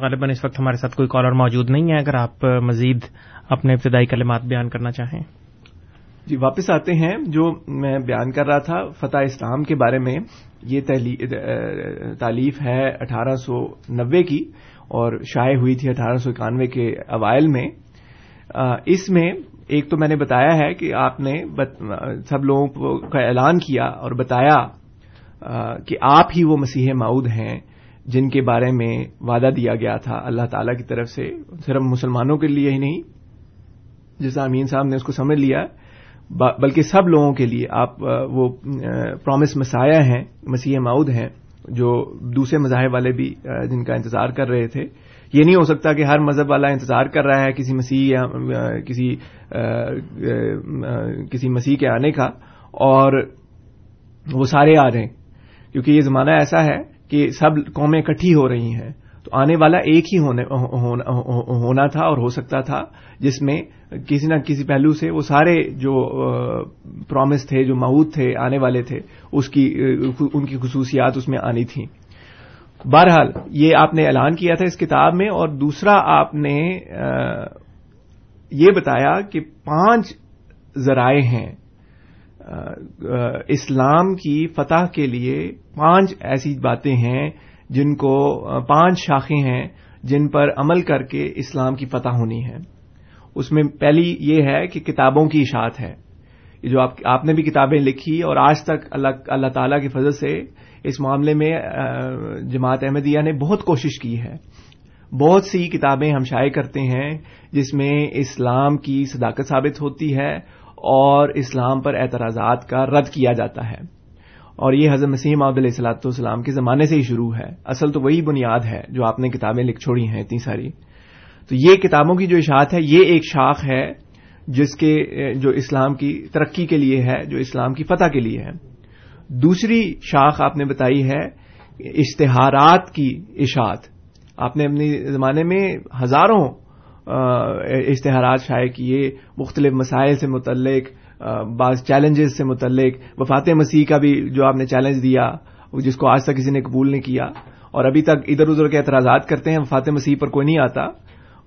غالباً اس وقت ہمارے ساتھ کوئی کالر موجود نہیں ہے، اگر آپ مزید اپنے ابتدائی کلمات بیان کرنا چاہیں۔ جی واپس آتے ہیں، جو میں بیان کر رہا تھا فتح اسلام کے بارے میں، یہ تعلیف ہے اٹھارہ سو نوے کی اور شائع ہوئی تھی اٹھارہ سو اکانوے کے اوائل میں۔ اس میں ایک تو میں نے بتایا ہے کہ آپ نے سب لوگوں کا اعلان کیا اور بتایا کہ آپ ہی وہ مسیح معود ہیں۔ جن کے بارے میں وعدہ دیا گیا تھا اللہ تعالی کی طرف سے، صرف مسلمانوں کے لیے ہی نہیں جیسا امین صاحب نے اس کو سمجھ لیا بلکہ سب لوگوں کے لیے آپ وہ پرومس مسایا ہیں، مسیح ماؤد ہیں، جو دوسرے مذاہب والے بھی جن کا انتظار کر رہے تھے۔ یہ نہیں ہو سکتا کہ ہر مذہب والا انتظار کر رہا ہے کسی مسیح یا کسی کسی مسیح کے آنے کا، اور وہ سارے آ رہے ہیں۔ کیونکہ یہ زمانہ ایسا ہے کہ سب قومیں اکٹھی ہو رہی ہیں۔ تو آنے والا ایک ہی ہونا تھا اور ہو سکتا تھا، جس میں کسی نہ کسی پہلو سے وہ سارے جو پرومس تھے، جو معود تھے، آنے والے تھے، اس کی ان کی خصوصیات اس میں آنی تھیں۔ بہرحال، یہ آپ نے اعلان کیا تھا اس کتاب میں اور دوسرا آپ نے یہ بتایا کہ پانچ ذرائع ہیں۔ اسلام کی فتح کے لیے پانچ ایسی باتیں ہیں جن کو پانچ شاخیں ہیں جن پر عمل کر کے اسلام کی فتح ہونی ہے۔ اس میں پہلی یہ ہے کہ کتابوں کی اشاعت ہے۔ جو آپ نے بھی کتابیں لکھی اور آج تک اللہ اللہ تعالی کی فضل سے اس معاملے میں جماعت احمدیہ نے بہت کوشش کی ہے۔ بہت سی کتابیں ہم شائع کرتے ہیں جس میں اسلام کی صداقت ثابت ہوتی ہے اور اسلام پر اعتراضات کا رد کیا جاتا ہے۔ اور یہ حضرت مسیم علیہ السلاۃ والسلام کے زمانے سے ہی شروع ہے۔ اصل تو وہی بنیاد ہے جو آپ نے کتابیں لکھ چھوڑی ہیں اتنی ساری۔ تو یہ کتابوں کی جو اشاعت ہے، یہ ایک شاخ ہے جس کے، جو اسلام کی ترقی کے لیے ہے، جو اسلام کی فتح کے لیے ہے۔ دوسری شاخ آپ نے بتائی ہے، اشتہارات کی اشاعت۔ آپ نے اپنے زمانے میں ہزاروں اشتہارات شائع کیے، مختلف مسائل سے متعلق بعض چیلنجز سے متعلق، وفات مسیح کا بھی جو آپ نے چیلنج دیا جس کو آج تک کسی نے قبول نہیں کیا، اور ابھی تک ادھر ادھر کے اعتراضات کرتے ہیں، وفات مسیح پر کوئی نہیں آتا،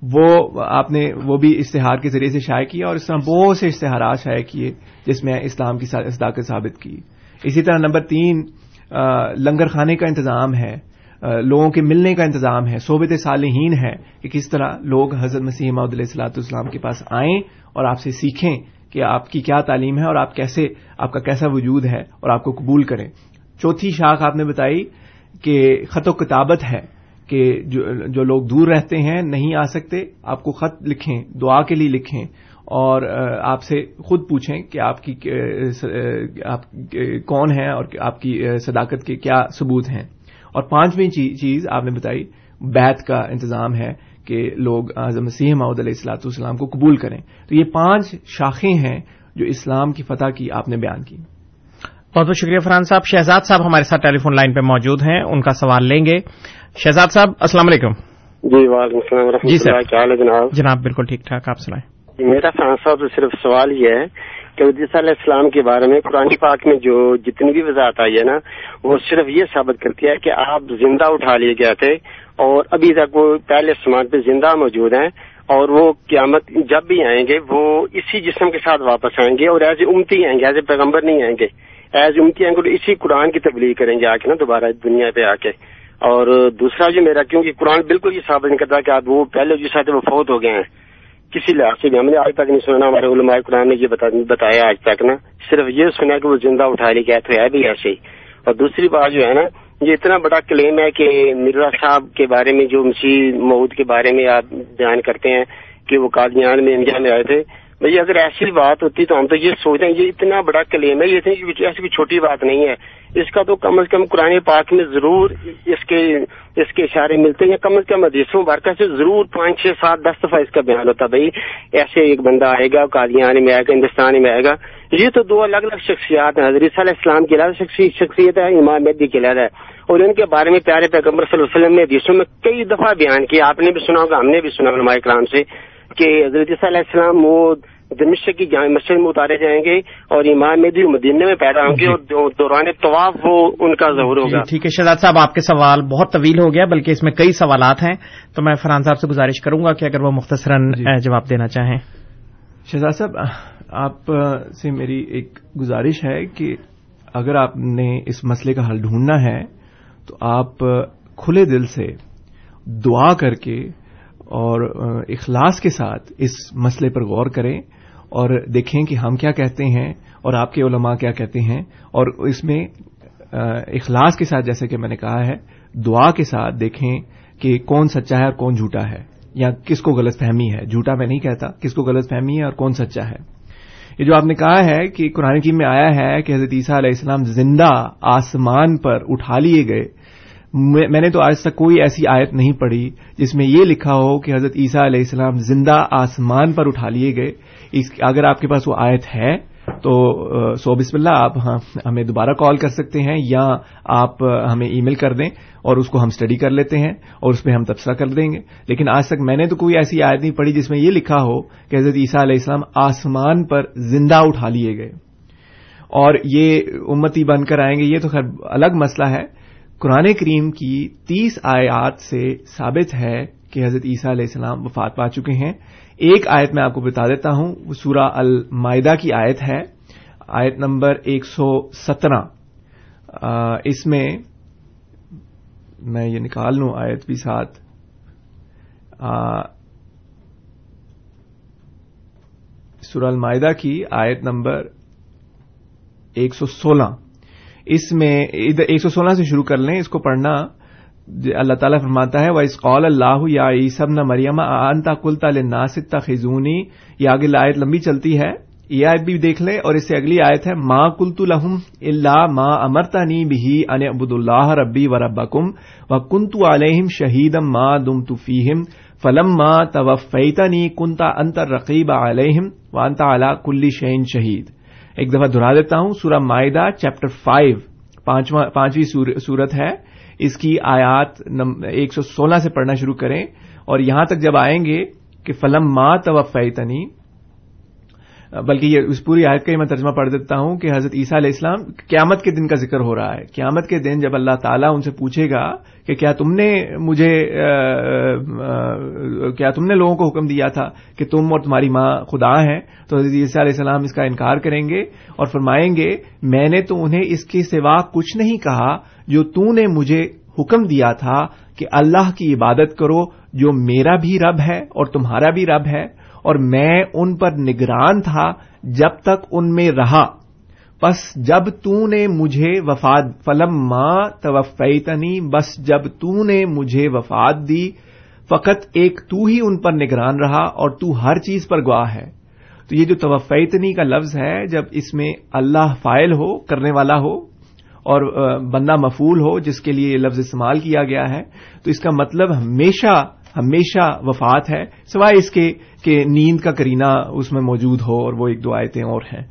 وہ آپ نے، وہ بھی اشتہار کے ذریعے سے شائع کیا، اور اس طرح بہت سے اشتہارات شائع کیے، جس میں اسلام کی صداقت ثابت کی۔ اسی طرح نمبر تین لنگر خانے کا انتظام ہے۔ لوگوں کے ملنے کا انتظام ہے صوبت صالحین ہے کہ کس طرح لوگ حضرت مسیح محدود علیہ السلاۃ السلام کے پاس آئیں اور آپ سے سیکھیں کہ آپ کی کیا تعلیم ہے اور آپ کیسے، آپ کا کیسا وجود ہے اور آپ کو قبول کریں۔ چوتھی شاخ آپ نے بتائی کہ خط و کتابت ہے کہ جو لوگ دور رہتے ہیں، نہیں آ سکتے، آپ کو خط لکھیں، دعا کے لیے لکھیں اور آپ سے خود پوچھیں کہ آپ کی آپ کون ہیں اور آپ کی صداقت کے کیا ثبوت ہیں۔ اور پانچویں چیز آپ نے بتائی بیت کا انتظام ہے کہ لوگ اعظم مسیح محدود علیہ السلاۃ والسلام کو قبول کریں۔ تو یہ پانچ شاخیں ہیں جو اسلام کی فتح کی آپ نے بیان کی۔ بہت بہت شکریہ فرحان صاحب۔ شہزاد صاحب ہمارے ساتھ ٹیلی فون لائن پہ موجود ہیں ان کا سوال لیں گے۔ شہزاد صاحب السلام علیکم۔ جی وعلیکم السلام جی سر۔ کیا حال ہے جناب؟ جناب بالکل ٹھیک ٹھاک آپ سنائیں۔ میرا فرحان صاحب صرف سوال یہ ہے کہ علیہ السلام کے بارے میں قرآن پاک میں جو جتنی بھی وضاحت آئی ہے نا، وہ صرف یہ ثابت کرتی ہے کہ آپ زندہ اٹھا لیے گئے تھے اور ابھی تک وہ پہلے سمان پہ زندہ موجود ہیں اور وہ قیامت جب بھی آئیں گے، وہ اسی جسم کے ساتھ واپس آئیں گے اور ایز امتی آئیں گے، ایز پیغمبر نہیں آئیں گے۔ ایز امتی ہیں اسی قرآن کی تبلیغ کریں گے آ کے نا دوبارہ دنیا پہ آ کے اور دوسرا جو میرا، کیونکہ قرآن بالکل یہ ثابت نہیں کرتا کہ آپ وہ پہلے جو ساتھ وہ فوت ہو گئے ہیں۔ کسی لحاظ سے بھی ہم نے آج تک نہیں سنا ہمارے علماء قرآن نے یہ بتایا آج تک نا۔ صرف یہ سنا کہ وہ زندہ اٹھا لی گیا تو ہے بھی ایسے ہی۔ اور دوسری بات جو ہے نا، یہ اتنا بڑا کلیم ہے کہ مرزا صاحب کے بارے میں، جو مسیح مود کے بارے میں آپ بیان کرتے ہیں کہ وہ قادیان میں انڈیا میں آئے تھے بھائی، اگر ایسی بات ہوتی تو ہم تو یہ سوچتے ہیں، یہ اتنا بڑا کلیم ہے، یہ ایسی کوئی چھوٹی بات نہیں ہے۔ اس کا تو کم از کم قرآن پاک میں ضرور اس کے اس کے اشارے ملتے ہیں کم از کم حدیثوں برکت سے ضرور پانچ چھ سات دس دفعہ اس کا بیان ہوتا بھائی، ایسے ایک بندہ آئے گا، قادیان میں آئے گا، ہندوستان میں آئے گا۔ یہ تو دو الگ الگ شخصیات ہیں۔ حضرت علیہ السلام کی علیحدہ شخصیت ہے، امام مہدی کی علیحدہ ہے۔ اور ان کے بارے میں پیارے پیغمبر صلی اللہ علیہ وسلم نے حدیثوں میں کئی دفعہ بیان کیا۔ آپ نے بھی سنا ہوگا، ہم نے بھی سنا علماء کرام سے۔ کہ حضرت علیہ السلام وہ دمشق کی جامع مسجد میں اتارے جائیں گے اور میں بھی مدینہ میں پیدا ہوں گے جی۔ اور دوران طواف وہ ان کا ظہور جی، ہوگا ٹھیک ہے شہزاد صاحب آپ کے سوال بہت طویل ہو گیا بلکہ اس میں کئی سوالات ہیں تو میں فرحان صاحب سے گزارش کروں گا کہ اگر وہ مختصراً جی۔ جواب دینا چاہیں شہزاد صاحب آپ سے میری ایک گزارش ہے کہ اگر آپ نے اس مسئلے کا حل ڈھونڈنا ہے تو آپ کھلے دل سے دعا کر کے اور اخلاص کے ساتھ اس مسئلے پر غور کریں اور دیکھیں کہ ہم کیا کہتے ہیں اور آپ کے علماء کیا کہتے ہیں اور اس میں اخلاص کے ساتھ جیسے کہ میں نے کہا ہے، دعا کے ساتھ دیکھیں کہ کون سچا ہے اور کون جھوٹا ہے یا کس کو غلط فہمی ہے۔ جھوٹا میں نہیں کہتا کس کو غلط فہمی ہے اور کون سچا ہے۔ یہ جو آپ نے کہا ہے کہ قرآن کی میں آیا ہے کہ حضرت عیسیٰ علیہ السلام زندہ آسمان پر اٹھا لیے گئے میں نے تو آج تک کوئی ایسی آیت نہیں پڑھی جس میں یہ لکھا ہو کہ حضرت عیسیٰ علیہ السلام زندہ آسمان پر اٹھا لیے گئے۔ اگر آپ کے پاس وہ آیت ہے، تو سو بسم اللہ، آپ ہاں، ہمیں دوبارہ کال کر سکتے ہیں یا آپ ہمیں ای میل کر دیں اور اس کو ہم اسٹڈی کر لیتے ہیں اور اس پہ ہم تبصرہ کر دیں گے۔ لیکن آج تک میں نے تو کوئی ایسی آیت نہیں پڑھی جس میں یہ لکھا ہو کہ حضرت عیسیٰ علیہ السلام آسمان پر زندہ اٹھا لیے گئے۔ اور یہ امتی بن کر آئیں گے، یہ تو خیر الگ مسئلہ ہے۔ قرآن کریم کی تیس آیات سے ثابت ہے کہ حضرت عیسیٰ علیہ السلام وفات پا چکے ہیں۔ ایک آیت میں آپ کو بتا دیتا ہوں، وہ سورہ المائدہ کی آیت ہے۔ آیت نمبر ایک سو سترہ۔ اس میں میں یہ نکال لوں آیت بھی ساتھ۔ سورہ المائدہ کی آیت نمبر ایک سو سولہ۔ اس میں ایک سو سولہ سے شروع کر لیں، اس کو پڑھنا۔ جی، اللہ تعالیٰ فرماتا ہے وہ قول اللہ یا سب نہ مریم انتا کلتا ناسک خزونی یہ آگے آیت لمبی چلتی ہے۔ یہ آیت بھی دیکھ لیں اور اس سے اگلی آیت ہے ماں کلت الحم اللہ ماں امرتا نی بھی ان ابود اللہ ربی و ربکم و کنت علیہم شہیدم ماں دم تفیم فلم ماں توفیتنی کنتا انتر رقیب علیہم وانتا علا کلی شعین شہید ایک دفعہ دہرا دیتا ہوں، سورہ معدہ چیپٹر فائیو پانچویں سورت ہے۔ اس کی آیات ایک سو سولہ سے پڑھنا شروع کریں۔ اور یہاں تک جب آئیں گے کہ فلم ما توفیتنی بلکہ یہ اس پوری آیت کا ہی میں ترجمہ پڑھ دیتا ہوں کہ حضرت عیسیٰ علیہ السلام قیامت کے دن کا ذکر ہو رہا ہے۔ قیامت کے دن جب اللہ تعالیٰ ان سے پوچھے گا کہ کیا تم نے مجھے کیا تم نے لوگوں کو حکم دیا تھا کہ تم اور تمہاری ماں خدا ہیں؟ تو حضرت عیسیٰ علیہ السلام اس کا انکار کریں گے اور فرمائیں گے، میں نے تو انہیں اس کے سوا کچھ نہیں کہا جو تو نے مجھے حکم دیا تھا کہ اللہ کی عبادت کرو جو میرا بھی رب ہے اور تمہارا بھی رب ہے۔ اور میں ان پر نگران تھا جب تک ان میں رہا۔ بس جب تو نے مجھے وفات فلم ماں توفیتنی، بس جب تو نے مجھے وفات دی، فقط ایک تو ہی ان پر نگران رہا اور تو ہر چیز پر گواہ ہے۔ تو یہ جو توفیتنی کا لفظ ہے، جب اس میں اللہ فائل ہو، کرنے والا ہو، اور بندہ مفول ہو، جس کے لیے یہ لفظ استعمال کیا گیا ہے، تو اس کا مطلب ہمیشہ ہمیشہ وفات ہے، سوائے اس کے کہ نیند کا کرینہ اس میں موجود ہو اور وہ ایک دو آیتیں اور ہیں۔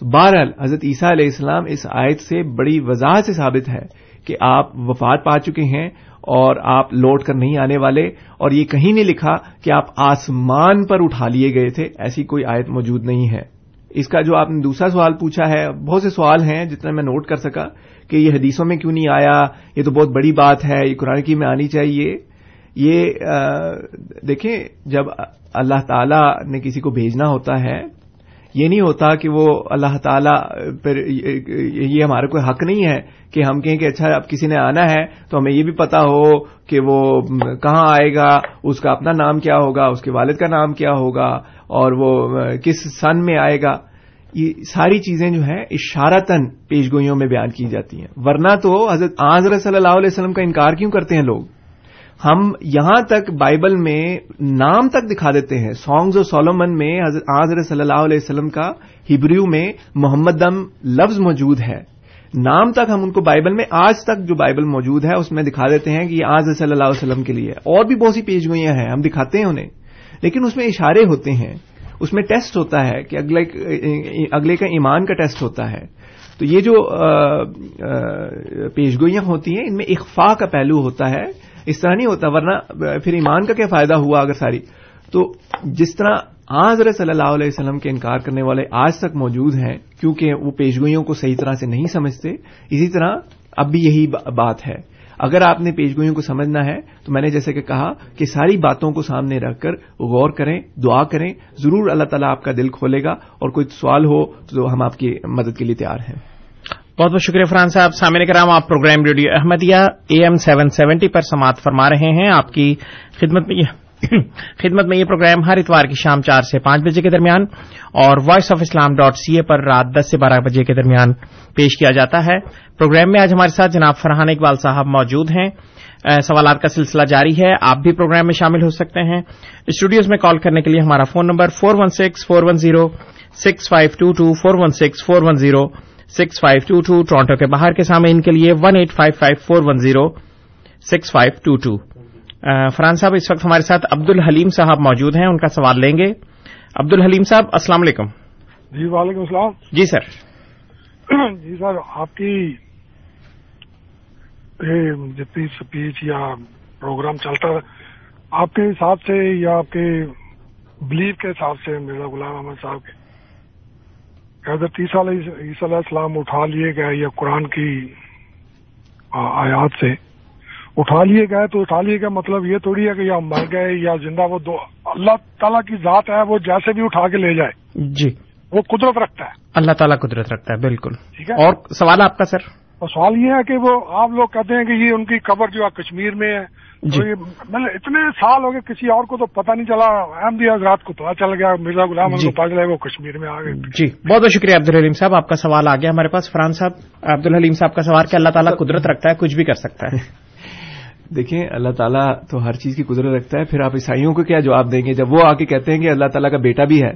تو بہرحال، حضرت عیسیٰ علیہ السلام اس آیت سے بڑی وضاحت سے ثابت ہے کہ آپ وفات پا چکے ہیں اور آپ لوٹ کر نہیں آنے والے، اور یہ کہیں نہیں لکھا کہ آپ آسمان پر اٹھا لیے گئے تھے، ایسی کوئی آیت موجود نہیں ہے۔ اس کا جو آپ نے دوسرا سوال پوچھا ہے، بہت سے سوال ہیں جتنا میں نوٹ کر سکا کہ یہ حدیثوں میں کیوں نہیں آیا؟ یہ تو بہت بڑی بات ہے، یہ قرآن کی میں آنی چاہیے۔ یہ دیکھیں، جب اللہ تعالی نے کسی کو بھیجنا ہوتا ہے، یہ نہیں ہوتا کہ وہ اللہ تعالیٰ پر، یہ ہمارا کوئی حق نہیں ہے کہ ہم کہیں کہ اچھا اب کسی نے آنا ہے تو ہمیں یہ بھی پتا ہو کہ وہ کہاں آئے گا، اس کا اپنا نام کیا ہوگا، اس کے والد کا نام کیا ہوگا، اور وہ کس سن میں آئے گا۔ یہ ساری چیزیں جو ہیں اشارتن پیش گوئیوں میں بیان کی جاتی ہیں۔ ورنہ تو حضرت حضرت صلی اللہ علیہ وسلم کا انکار کیوں کرتے ہیں لوگ؟ ہم یہاں تک بائبل میں نام تک دکھا دیتے ہیں۔ سانگز اور سولومن میں حضرت صلی اللہ علیہ وسلم کا ہبریو میں محمد دم لفظ موجود ہے۔ نام تک ہم ان کو بائبل میں آج تک جو بائبل موجود ہے اس میں دکھا دیتے ہیں کہ یہ آج صلی اللہ علیہ وسلم کے لیے اور بھی بہت سی پیش گوئیاں ہیں، ہم دکھاتے ہیں انہیں۔ لیکن اس میں اشارے ہوتے ہیں۔ اس میں ٹیسٹ ہوتا ہے کہ اگلے اگلے کا ایمان کا ٹیسٹ ہوتا ہے۔ تو یہ جو پیش گوئیاں ہوتی ہیں، ان میں اخفا کا پہلو ہوتا ہے۔ اس طرح نہیں ہوتا، ورنہ پھر ایمان کا کیا فائدہ ہوا اگر ساری؟ تو جس طرح حضرت صلی اللہ علیہ وسلم کے انکار کرنے والے آج تک موجود ہیں، کیونکہ وہ پیشگوئیوں کو صحیح طرح سے نہیں سمجھتے، اسی طرح اب بھی یہی بات ہے۔ اگر آپ نے پیشگوئیوں کو سمجھنا ہے، تو میں نے جیسے کہ کہا کہ ساری باتوں کو سامنے رکھ کر غور کریں، دعا کریں، ضرور اللہ تعالیٰ آپ کا دل کھولے گا اور کوئی سوال ہو تو ہم آپ کی مدد کے لیے تیار ہیں۔ بہت بہت شکریہ فرحان صاحب۔ سامنے کرام، آپ programme radio Ahmadiyya A M seven seventy پر سماعت فرما رہے ہیں۔ آپ کی خدمت میں خدمت میں یہ پروگرام ہر اتوار کی شام چار سے پانچ بجے کے درمیان اور voice of Islam dot C A پر رات دس سے بارہ بجے کے درمیان پیش کیا جاتا ہے۔ پروگرام میں آج ہمارے ساتھ جناب فرحان اقبال صاحب موجود ہیں۔ سوالات کا سلسلہ جاری ہے۔ آپ بھی پروگرام میں شامل ہو سکتے ہیں۔ اسٹوڈیوز میں کال کرنے کے لیے ہمارا phone number four one six four one zero six five two two four one six four one zero six five two two Toronto کے باہر کے سامنے ان کے لیے one eight five five four one zero six five two two. Farhan صاحب اس وقت ہمارے ساتھ عبد الحلیم صاحب موجود ہیں ان کا سوال لیں گے۔ عبد الحلیم صاحب السلام علیکم۔ جی وعلیکم السلام۔ جی سر۔ جی سر آپ کی جتنی اسپیچ یا پروگرام چلتا ہے آپ کے حساب سے یا آپ کے بلیف کے حساب سے میرا غلام احمد صاحب کے؟ حضرت عیسیٰ علیہ السلام اٹھا لیے گئے یا قرآن کی آیات سے۔ اٹھا لیے گئے تو اٹھا لیے گئے مطلب یہ تھوڑی ہے کہ یا مر گئے یا زندہ وہ دو اللہ تعالیٰ کی ذات ہے وہ جیسے بھی اٹھا کے لے جائے۔ جی۔ وہ قدرت رکھتا ہے۔ اللہ تعالیٰ قدرت رکھتا ہے بالکل۔ ٹھیک ہے؟ اور سوال آپ کا سر؟ سوال یہ ہے کہ وہ آپ لوگ کہتے ہیں کہ یہ ان کی قبر جو ہے کشمیر میں ہے مطلب اتنے سال ہو گئے کسی اور کو تو پتہ نہیں چلا احمدی حضرات کو پتا چل گیا مرزا غلام جی. پتا چلا وہ کشمیر میں آ گئے۔ جی بہت بہت شکریہ عبد الحلیم صاحب آپ کا سوال آ گیا ہمارے پاس۔ فرحان صاحب عبد الحلیم صاحب کا سوال کہ اللہ تعالیٰ قدرت رکھتا ہے کچھ بھی کر سکتا ہے۔ دیکھیں اللہ تعالیٰ تو ہر چیز کی قدرت رکھتا ہے پھر آپ عیسائیوں کو کیا جواب دیں گے؟ جب وہ آ کے کہتے ہیں کہ اللہ تعالیٰ کا بیٹا بھی ہے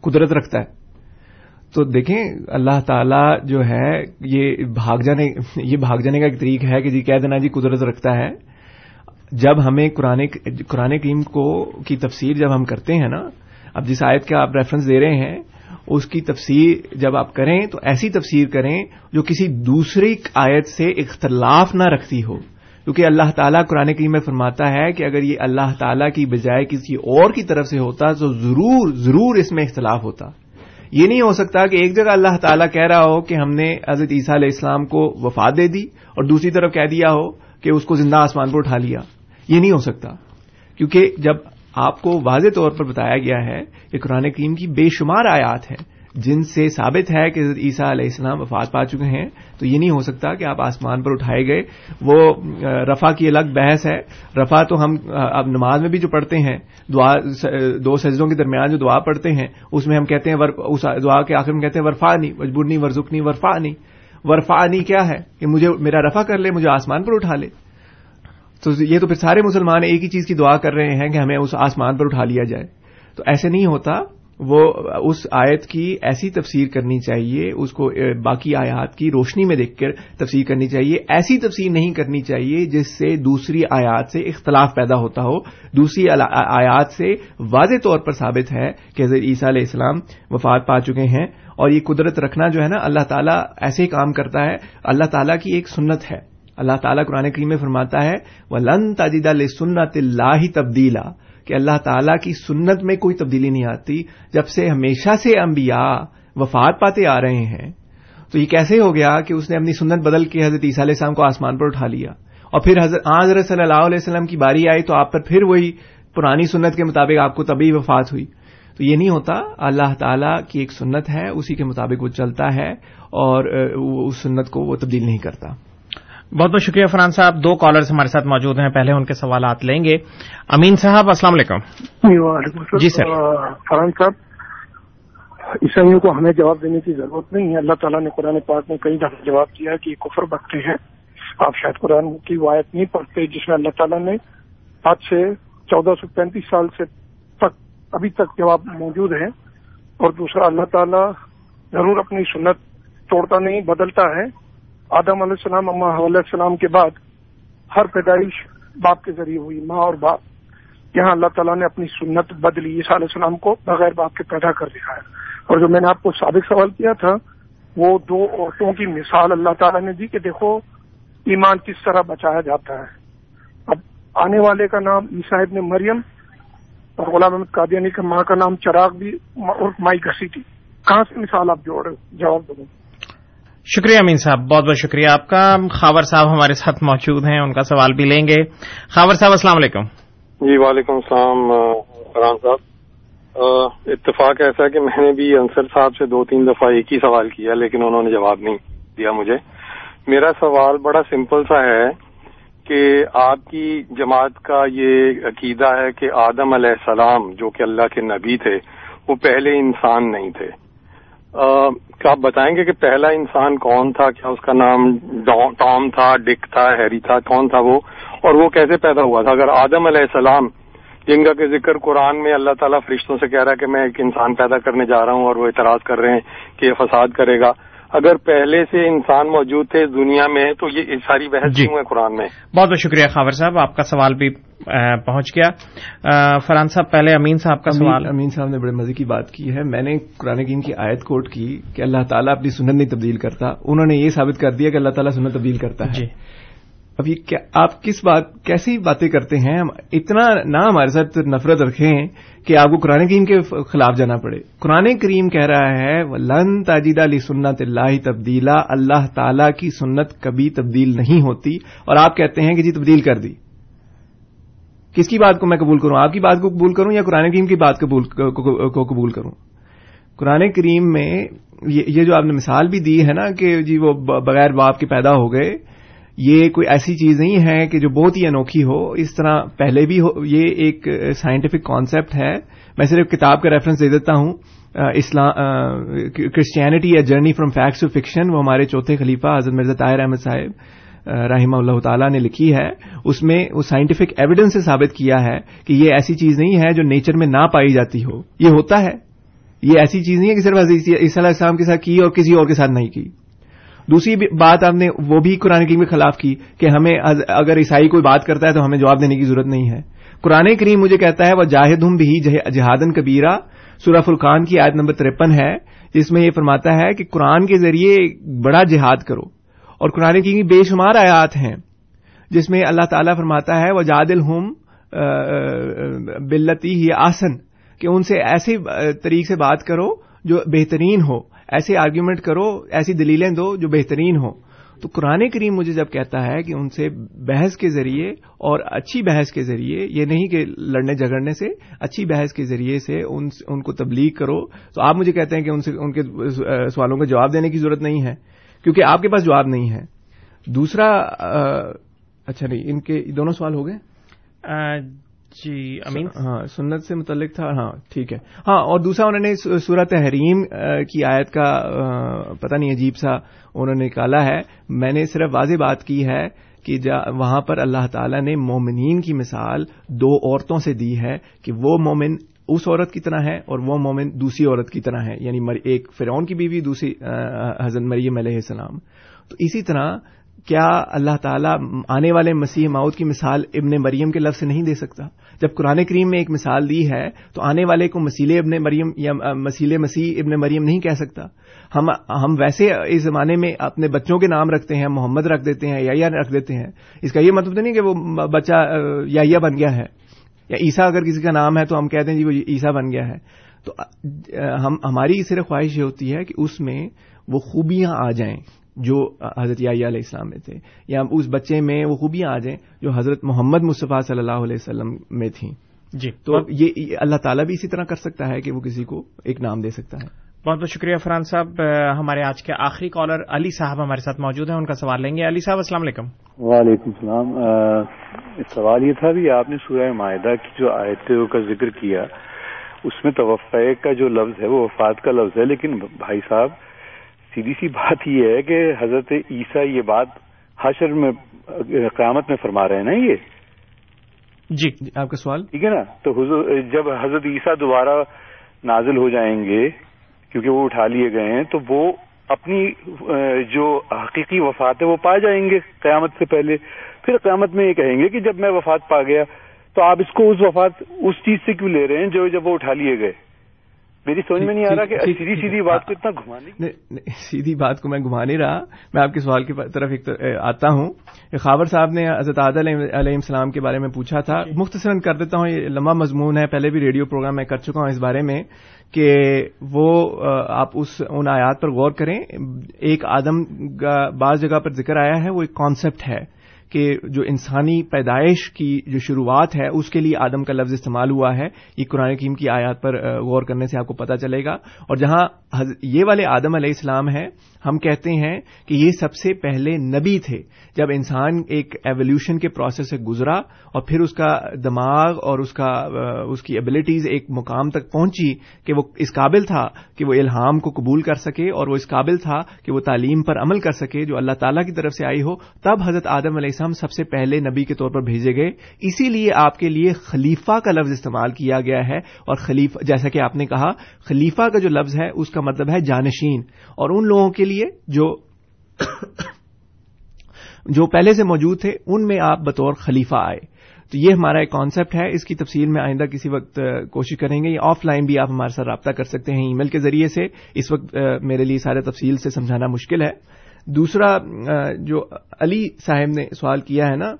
قدرت رکھتا ہے۔ تو دیکھیں اللہ تعالیٰ جو ہے یہ بھاگ جانے یہ بھاگ جانے کا ایک طریق ہے کہ جی کہہ دینا جی قدرت رکھتا ہے۔ جب ہمیں قرآن قرآن کریم کو کی تفسیر جب ہم کرتے ہیں نا، اب جس آیت کا آپ ریفرنس دے رہے ہیں، اس کی تفسیر جب آپ کریں تو ایسی تفسیر کریں جو کسی دوسری آیت سے اختلاف نہ رکھتی ہو۔ کیونکہ اللہ تعالیٰ قرآن کریم میں فرماتا ہے کہ اگر یہ اللہ تعالیٰ کی بجائے کسی اور کی طرف سے ہوتا تو ضرور ضرور اس میں اختلاف ہوتا۔ یہ نہیں ہو سکتا کہ ایک جگہ اللہ تعالیٰ کہہ رہا ہو کہ ہم نے حضرت عیسیٰ علیہ السلام کو وفات دے دی اور دوسری طرف کہہ دیا ہو کہ اس کو زندہ آسمان پر اٹھا لیا۔ یہ نہیں ہو سکتا۔ کیونکہ جب آپ کو واضح طور پر بتایا گیا ہے کہ قرآن کریم کی بے شمار آیات ہیں، جن سے ثابت ہے کہ عیسیٰ علیہ السلام وفات پا چکے ہیں، تو یہ نہیں ہو سکتا کہ آپ آسمان پر اٹھائے گئے۔ وہ رفا کی الگ بحث ہے۔ رفا تو ہم اب نماز میں بھی جو پڑھتے ہیں، دعا دو سجدوں کے درمیان جو دعا پڑھتے ہیں، اس میں ہم کہتے ہیں اس دعا کے آخر میں کہتے ہیں ورفا نہیں مجبور نہیں ورژنی ورفا نہیں ورفا نہیں کیا ہے؟ کہ مجھے، میرا رفا کر لے، مجھے آسمان پر اٹھا لے۔ تو یہ تو پھر سارے مسلمان ایک ہی چیز کی دعا کر رہے ہیں کہ ہمیں اس آسمان پر اٹھا لیا جائے۔ تو ایسے نہیں ہوتا، وہ اس آیت کی ایسی تفسیر کرنی چاہیے، اس کو باقی آیات کی روشنی میں دیکھ کر تفسیر کرنی چاہیے۔ ایسی تفسیر نہیں کرنی چاہیے جس سے دوسری آیات سے اختلاف پیدا ہوتا ہو۔ دوسری آیات سے واضح طور پر ثابت ہے کہ حضرت عیسیٰ علیہ السلام وفات پا چکے ہیں۔ اور یہ قدرت رکھنا جو ہے نا، اللہ تعالیٰ ایسے ہی کام کرتا ہے۔ اللہ تعالیٰ کی ایک سنت ہے۔ اللہ تعالیٰ قرآن کریم میں فرماتا ہے وہ لن تاجد سنت اللہ تبدیلا کہ اللہ تعالیٰ کی سنت میں کوئی تبدیلی نہیں آتی جب سے ہمیشہ سے انبیاء وفات پاتے آ رہے ہیں۔ تو یہ کیسے ہو گیا کہ اس نے اپنی سنت بدل کے حضرت عیسیٰ علیہ السلام کو آسمان پر اٹھا لیا؟ اور پھر حضرت حضرت صلی اللہ علیہ وسلم کی باری آئی تو آپ پر پھر وہی پرانی سنت کے مطابق آپ کو تبھی وفات ہوئی۔ تو یہ نہیں ہوتا، اللہ تعالیٰ کی ایک سنت ہے، اسی کے مطابق وہ چلتا ہے اور اس سنت کو وہ تبدیل نہیں کرتا۔ بہت بہت شکریہ فرحان صاحب دو کالرز ہمارے ساتھ موجود ہیں پہلے ان کے سوالات لیں گے۔ امین صاحب السلام علیکم۔ جی سر۔ فرحان صاحب عیسائیوں کو ہمیں جواب دینے کی ضرورت نہیں ہے۔ اللہ تعالیٰ نے قرآن پاک میں کئی دفعہ جواب دیا کہ یہ کفر بکتے ہیں۔ آپ شاید قرآن کی وایت نہیں پڑھتے جس میں اللہ تعالیٰ نے آج سے چودہ سو پینتیس سال سے تک ابھی تک جواب موجود ہے اور دوسرا اللہ تعالیٰ ضرور اپنی سنت توڑتا نہیں بدلتا ہے۔ آدم علیہ السلام اما علیہ السلام کے بعد ہر پیدائش باپ کے ذریعے ہوئی، ماں اور باپ۔ یہاں اللہ تعالیٰ نے اپنی سنت بدلی، عیسیٰ علیہ السلام کو بغیر باپ کے پیدا کر دیا ہے اور جو میں نے آپ کو سابق سوال کیا تھا، وہ دو عورتوں کی مثال اللہ تعالیٰ نے دی کہ دیکھو، ایمان کس طرح بچایا جاتا ہے۔ اب آنے والے کا نام عیساحب نے مریم اور غلام احمد قادیانی کا ماں کا نام چراغ بھی اور مائی گسی تھی۔ کہاں سے مثال آپ جوڑ جواب دو شکریہ امین صاحب، بہت بہت شکریہ آپ کا۔ خاور صاحب ہمارے ساتھ موجود ہیں، ان کا سوال بھی لیں گے۔ خاور صاحب، السلام علیکم۔ جی وعلیکم السلام فرحان صاحب۔ اتفاق ایسا ہے کہ میں نے بھی انصر صاحب سے دو تین دفعہ ایک ہی سوال کیا، لیکن انہوں نے جواب نہیں دیا مجھے۔ میرا سوال بڑا سمپل سا ہے کہ آپ کی جماعت کا یہ عقیدہ ہے کہ آدم علیہ السلام، جو کہ اللہ کے نبی تھے، وہ پہلے انسان نہیں تھے۔ کیا آپ بتائیں گے کہ پہلا انسان کون تھا؟ کیا اس کا نام ٹام تھا، ڈک تھا، ہیری تھا؟ کون تھا وہ؟ اور وہ کیسے پیدا ہوا تھا؟ اگر آدم علیہ السلام جن کا کہ ذکر قرآن میں اللہ تعالیٰ فرشتوں سے کہہ رہا ہے کہ میں ایک انسان پیدا کرنے جا رہا ہوں اور وہ اعتراض کر رہے ہیں کہ یہ فساد کرے گا اگر پہلے سے انسان موجود تھے اس دنیا میں تو یہ ساری بحث جی۔ ہے قرآن میں؟ بہت بہت شکریہ خاور صاحب آپ کا سوال بھی پہنچ گیا۔ فرحان صاحب پہلے امین صاحب کا سوال۔ امین صاحب نے بڑے مزے کی بات کی ہے۔ میں نے قرآن کریم کی آیت کوٹ کی کہ اللہ تعالیٰ اپنی سنت نہیں تبدیل کرتا۔ انہوں نے یہ ثابت کر دیا کہ اللہ تعالیٰ سنت تبدیل کرتا ہے۔ جی۔ اب یہ آپ کس بات کیسی باتیں کرتے ہیں؟ اتنا نہ ہمارے ساتھ نفرت رکھیں کہ آپ کو قرآن کریم کے خلاف جانا پڑے۔ قرآن کریم کہہ رہا ہے، لن تاجیدہ علی سنت اللہ تبدیلا۔ اللہ تعالی کی سنت کبھی تبدیل نہیں ہوتی۔ اور آپ کہتے ہیں کہ جی تبدیل کر دی۔ کس کی بات کو میں قبول کروں؟ آپ کی بات کو قبول کروں یا قرآن کریم کی بات کو قبول کروں؟ قرآن کریم میں یہ جو آپ نے مثال بھی دی ہے نا کہ جی وہ بغیر باپ کے پیدا ہو گئے یہ کوئی ایسی چیز نہیں ہے کہ جو بہت ہی انوکھی ہو، اس طرح پہلے بھی ہو، یہ ایک سائنٹیفک کانسیپٹ ہے۔ میں صرف کتاب کا ریفرنس دے دیتا ہوں۔ اسلام کرسچینٹی یا journey from facts to fiction وہ ہمارے چوتھے خلیفہ حضرت مرزا طاہر احمد صاحب رحمہ اللہ تعالیٰ نے لکھی ہے۔ اس میں وہ سائنٹیفک ایویڈنس سے ثابت کیا ہے کہ یہ ایسی چیز نہیں ہے جو نیچر میں نہ پائی جاتی ہو۔ یہ ہوتا ہے۔ یہ ایسی چیز نہیں ہے کہ صرف عیسی علیہ السلام کے ساتھ کی اور کسی اور کے ساتھ نہیں کی۔ دوسری بات آپ نے وہ بھی قرآن کریم کے خلاف کی کہ ہمیں اگر عیسائی کوئی بات کرتا ہے تو ہمیں جواب دینے کی ضرورت نہیں ہے۔ قرآن کریم مجھے کہتا ہے وہ جاہد ہم بھی جہادن کبیرہ۔ سورہ فرقان کی آیت نمبر ترپن ہے، جس میں یہ فرماتا ہے کہ قرآن کے ذریعے بڑا جہاد کرو۔ اور قرآن کی بے شمار آیات ہیں، جس میں اللہ تعالیٰ فرماتا ہے وہ جادل ہم بلتی ہی آسن۔ کہ ان سے ایسے طریق سے بات کرو جو بہترین ہو۔ ایسے آرگیومنٹ کرو، ایسی دلیلیں دو جو بہترین ہو تو قرآن کریم مجھے جب کہتا ہے کہ ان سے بحث کے ذریعے اور اچھی بحث کے ذریعے، یہ نہیں کہ لڑنے جھگڑنے سے، اچھی بحث کے ذریعے سے ان ان کو تبلیغ کرو، تو آپ مجھے کہتے ہیں کہ ان سے، ان کے سوالوں کا جواب دینے کی ضرورت نہیں ہے، کیونکہ آپ کے پاس جواب نہیں ہے۔ دوسرا اچھا نہیں، ان کے دونوں سوال ہو گئے؟ جی امین؟ ہاں سنت سے متعلق تھا ہاں ٹھیک ہے۔ ہاں اور دوسرا انہوں نے صورت حریم کی آیت کا پتہ نہیں عجیب سا انہوں نے نکالا ہے۔ میں نے صرف واضح بات کی ہے کہ وہاں پر اللہ تعالی نے مومنین کی مثال دو عورتوں سے دی ہے کہ وہ مومن اس عورت کی طرح ہے اور وہ مومن دوسری عورت کی طرح ہے۔ یعنی ایک فرعون کی بیوی دوسری حضرت مریم علیہ السلام۔ تو اسی طرح کیا اللہ تعالیٰ آنے والے مسیح ماؤد کی مثال ابن مریم کے لفظ سے نہیں دے سکتا؟ جب قرآن کریم میں ایک مثال دی ہے، تو آنے والے کو مسیل ابن مریم یا مسیل مسیح ابن مریم نہیں کہہ سکتا۔ ہم ہم ویسے اس زمانے میں اپنے بچوں کے نام رکھتے ہیں، محمد رکھ دیتے ہیں یا رکھ دیتے ہیں۔ اس کا یہ مطلب تو نہیں کہ وہ بچہ یا بن گیا ہے۔ یا عیسیٰ اگر کسی کا نام ہے تو ہم کہتے ہیں جی وہ عیسیٰ بن گیا ہے۔ تو، ہم، ہماری صرف خواہش یہ ہوتی ہے کہ اس میں وہ خوبیاں آ جائیں۔ جو حضرت علیہ السلام میں تھے۔ یا اس بچے میں وہ خوبیاں آ جائیں جو حضرت محمد مصطفیٰ صلی اللہ علیہ وسلم میں تھیں۔ جی۔ تو یہ اللہ تعالیٰ بھی اسی طرح کر سکتا ہے کہ وہ کسی کو ایک نام دے سکتا ہے۔ بہت بہت شکریہ فرحان صاحب۔ ہمارے آج کے آخری کالر علی صاحب ہمارے ساتھ موجود ہیں ان کا سوال لیں گے۔ علی صاحب السلام علیکم۔ وعلیکم السلام۔ سوال یہ تھا بھی آپ نے سورہ معاہدہ کی جو آیتوں کا ذکر کیا اس میں توفع کا جو لفظ ہے وہ وفات کا لفظ ہے لیکن بھائی صاحب سیدھی سی بات یہ ہے کہ حضرت عیسیٰ یہ بات حشر میں قیامت میں فرما رہے ہیں نا یہ؟ جی آپ کا سوال؟ ٹھیک ہے نا؟ تو جب حضرت عیسیٰ دوبارہ نازل ہو جائیں گے کیونکہ وہ اٹھا لیے گئے ہیں تو وہ اپنی جو حقیقی وفات ہے وہ پا جائیں گے قیامت سے پہلے؟ پھر قیامت میں یہ کہیں گے کہ جب میں وفات پا گیا تو آپ اس کو اس وفات اس چیز سے کیوں لے رہے ہیں جو جب وہ اٹھا لیے گئے؟ میری سمجھ میں نہیں آ رہا کہ سیدھی سیدھی بات کو اتنا گھمانے سیدھی بات کو میں گھما نہیں رہا۔ میں آپ کے سوال کی طرف ایک آتا ہوں۔ خابر صاحب نے حضرت عادل علیہ السلام کے بارے میں پوچھا تھا۔ مختصراً کر دیتا ہوں یہ لمبا مضمون ہے۔ پہلے بھی ریڈیو پروگرام میں کر چکا ہوں اس بارے میں کہ وہ آپ اس ان آیات پر غور کریں۔ ایک آدم کا بعض جگہ پر ذکر آیا ہے وہ ایک کانسیپٹ ہے۔ کہ جو انسانی پیدائش کی جو شروعات ہے، اس کے لیے آدم کا لفظ استعمال ہوا ہے۔ یہ قرآن کیم کی آیات پر غور کرنے سے آپ کو پتہ چلے گا۔ اور جہاں یہ والے آدم علیہ السلام ہیں ہم کہتے ہیں کہ یہ سب سے پہلے نبی تھے، جب انسان ایک ایولیوشن کے پروسیس سے گزرا اور پھر اس کا دماغ اور اس کا، اس کی ایبلٹیز ایک مقام تک پہنچی کہ وہ اس قابل تھا کہ وہ الہام کو قبول کر سکے اور وہ اس قابل تھا کہ وہ تعلیم پر عمل کر سکے جو اللہ تعالیٰ کی طرف سے آئی ہو۔ تب حضرت آدم علیہ السلام سب سے پہلے نبی کے طور پر بھیجے گئے۔ اسی لیے آپ کے لیے خلیفہ کا لفظ استعمال کیا گیا ہے اور خلیفہ، جیسا کہ آپ نے کہا، خلیفہ کا جو لفظ ہے، اس کا مطلب ہے جانشین۔ اور ان لوگوں کے لیے جو جو پہلے سے موجود تھے، ان میں آپ بطور خلیفہ آئے۔ تو یہ ہمارا ایک کانسیپٹ ہے، اس کی تفصیل میں آئندہ کسی وقت کوشش کریں گے۔ یا آف لائن بھی آپ ہمارے ساتھ رابطہ کر سکتے ہیں ای میل کے ذریعے سے۔ اس وقت میرے لیے سارے تفصیل سے سمجھانا مشکل ہے۔ دوسرا جو علی صاحب نے سوال کیا ہے نا،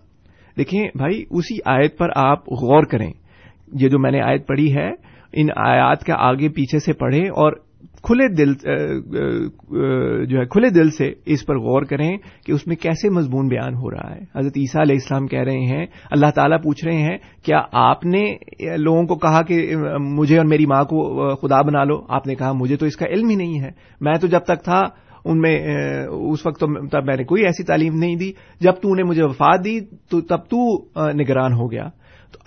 دیکھیں بھائی، اسی آیت پر آپ غور کریں۔ یہ جو میں نے آیت پڑھی ہے، ان آیات کا آگے پیچھے سے پڑھیں اور کھلے دل جو ہے، کھلے دل سے اس پر غور کریں کہ اس میں کیسے مضمون بیان ہو رہا ہے۔ حضرت عیسیٰ علیہ السلام کہہ رہے ہیں، اللہ تعالیٰ پوچھ رہے ہیں، کیا آپ نے لوگوں کو کہا کہ مجھے اور میری ماں کو خدا بنا لو؟ آپ نے کہا، مجھے تو اس کا علم ہی نہیں ہے۔ میں تو جب تک تھا، ان میں اس وقت تب میں نے کوئی ایسی تعلیم نہیں دی۔ جب تو نے مجھے وفات دی، تو تب تو نگران ہو گیا۔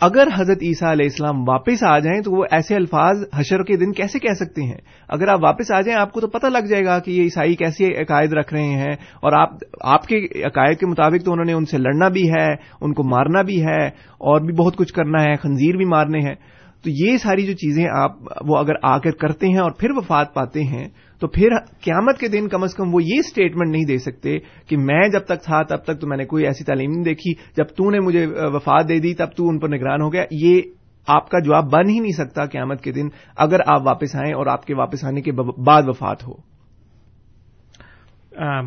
اگر حضرت عیسیٰ علیہ السلام واپس آ جائیں تو وہ ایسے الفاظ حشر کے دن کیسے کہہ سکتے ہیں؟ اگر آپ واپس آ جائیں، آپ کو تو پتہ لگ جائے گا کہ یہ عیسائی کیسے عقائد رکھ رہے ہیں اور آپ آپ کے عقائد کے مطابق تو انہوں نے ان سے لڑنا بھی ہے، ان کو مارنا بھی ہے اور بھی بہت کچھ کرنا ہے، خنزیر بھی مارنے ہیں۔ تو یہ ساری جو چیزیں آپ، وہ اگر آ کر کرتے ہیں اور پھر وفات پاتے ہیں تو پھر قیامت کے دن کم از کم وہ یہ اسٹیٹمنٹ نہیں دے سکتے کہ میں جب تک تھا تب تک تو میں نے کوئی ایسی تعلیم نہیں دیکھی، جب تو نے مجھے وفات دے دی تب تو ان پر نگران ہو گیا۔ یہ آپ کا جواب بن ہی نہیں سکتا قیامت کے دن اگر آپ واپس آئیں اور آپ کے واپس آنے کے بعد وفات ہو۔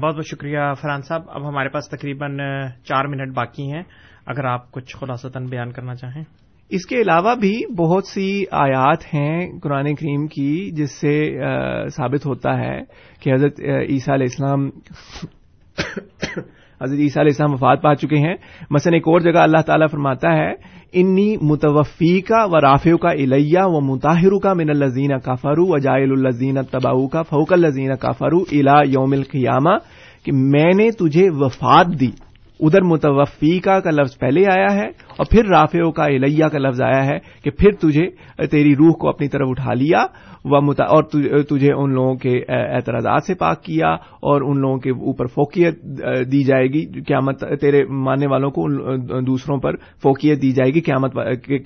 بہت بہت شکریہ فرحان صاحب۔ اب ہمارے پاس تقریباً چار منٹ باقی ہیں۔ اگر آپ کچھ خلاصتاً بیان کرنا چاہیں۔ اس کے علاوہ بھی بہت سی آیات ہیں قرآن کریم کی جس سے ثابت ہوتا ہے کہ حضرت عیسیٰ علیہ السلام حضرت عیسیٰ علیہ السلام وفات پا چکے ہیں۔ مثلا ایک اور جگہ اللہ تعالیٰ فرماتا ہے، انی متوفی کا و رافیو کا الیہ و متاہر کا من الزین کافرو و جائل الزین تباؤ کا فوق الزین کافرو الا یوم القیامہ کہ میں نے تجھے وفات دی۔ ادھر متوفی کا لفظ پہلے آیا ہے اور پھر رافیو کا الیہ کا لفظ آیا ہے کہ پھر تجھے تیری روح کو اپنی طرف اٹھا لیا اور تجھے ان لوگوں کے اعتراضات سے پاک کیا اور ان لوگوں کے اوپر فوکیت دی جائے گی، قیامت تیرے ماننے والوں کو دوسروں پر فوکیت دی جائے گی قیامت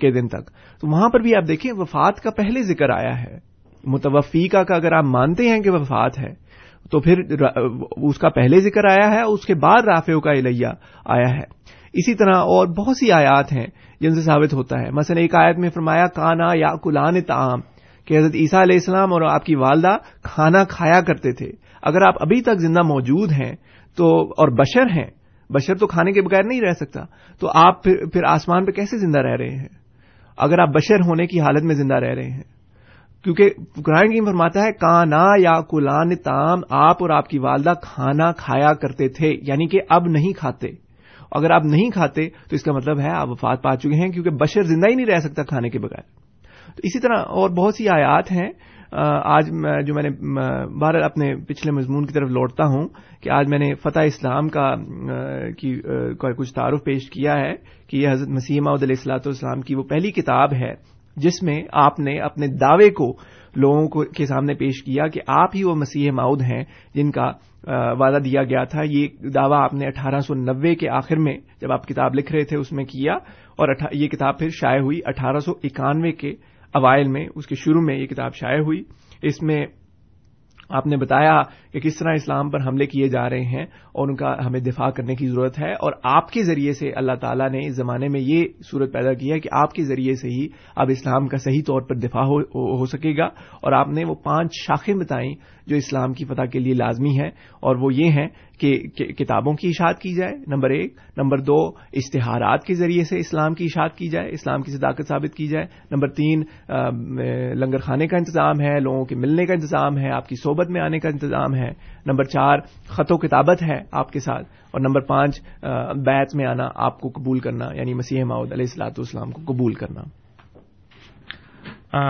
کے دن تک۔ تو وہاں پر بھی آپ دیکھیں وفات کا پہلے ذکر آیا ہے۔ متوفی کا اگر آپ مانتے ہیں کہ وفات ہے تو پھر اس کا پہلے ذکر آیا ہے اس کے بعد رافیو کا الیہ آیا ہے۔ اسی طرح اور بہت سی آیات ہیں جن سے ثابت ہوتا ہے۔ مثلا ایک آیت میں فرمایا کانا یا کلان تعام کہ حضرت عیسیٰ علیہ السلام اور آپ کی والدہ کھانا کھایا کرتے تھے۔ اگر آپ ابھی تک زندہ موجود ہیں تو اور بشر ہیں بشر تو کھانے کے بغیر نہیں رہ سکتا۔ تو آپ پھر, پھر آسمان پہ کیسے زندہ رہ رہے ہیں؟ اگر آپ بشر ہونے کی حالت میں زندہ رہ رہے ہیں۔ کیونکہ قرآن کی فرماتا ہے، کانا یا کلان تام آپ اور آپ کی والدہ کھانا کھایا کرتے تھے یعنی کہ اب نہیں کھاتے۔ اگر آپ نہیں کھاتے تو اس کا مطلب ہے آپ وفات پا چکے ہیں کیونکہ بشر زندہ ہی نہیں رہ سکتا کھانے کے بغیر۔ تو اسی طرح اور بہت سی آیات ہیں۔ آج جو میں نے بہر اپنے پچھلے مضمون کی طرف لوٹتا ہوں کہ آج میں نے فتح اسلام کا کی کچھ تعارف پیش کیا ہے کہ یہ حضرت مسیح علیہ السلاۃ والسلام کی وہ پہلی کتاب ہے۔ جس میں آپ نے اپنے دعوے کو لوگوں کو کے سامنے پیش کیا کہ آپ ہی وہ مسیح ماؤد ہیں جن کا وعدہ دیا گیا تھا۔ یہ دعویٰ آپ نے اٹھارہ سو نوے کے آخر میں جب آپ کتاب لکھ رہے تھے اس میں کیا اور یہ کتاب پھر شائع ہوئی اٹھارہ سو اکانوے کے اوائل میں، اس کے شروع میں یہ کتاب شائع ہوئی۔ اس میں آپ نے بتایا کہ کس طرح اسلام پر حملے کیے جا رہے ہیں اور ان کا ہمیں دفاع کرنے کی ضرورت ہے اور آپ کے ذریعے سے اللہ تعالیٰ نے اس زمانے میں یہ صورت پیدا کی ہے کہ آپ کے ذریعے سے ہی اب اسلام کا صحیح طور پر دفاع ہو, ہو سکے گا اور آپ نے وہ پانچ شاخیں بتائیں جو اسلام کی فتح کے لیے لازمی ہے اور وہ یہ ہیں کہ کتابوں کی اشاعت کی جائے نمبر ایک. نمبر دو اشتہارات کے ذریعے سے اسلام کی اشاعت کی جائے اسلام کی صداقت ثابت کی جائے. نمبر تین لنگر کھانے کا انتظام ہے لوگوں کے ملنے کا انتظام ہے آپ کی صحبت میں آنے کا انتظام ہے۔ نمبر چار، خط و کتابت ہے آپ کے ساتھ۔ اور نمبر پانچ بیت میں آنا، آپ کو قبول کرنا یعنی مسیح ماؤد علیہ السلاۃ والسلام کو قبول کرنا۔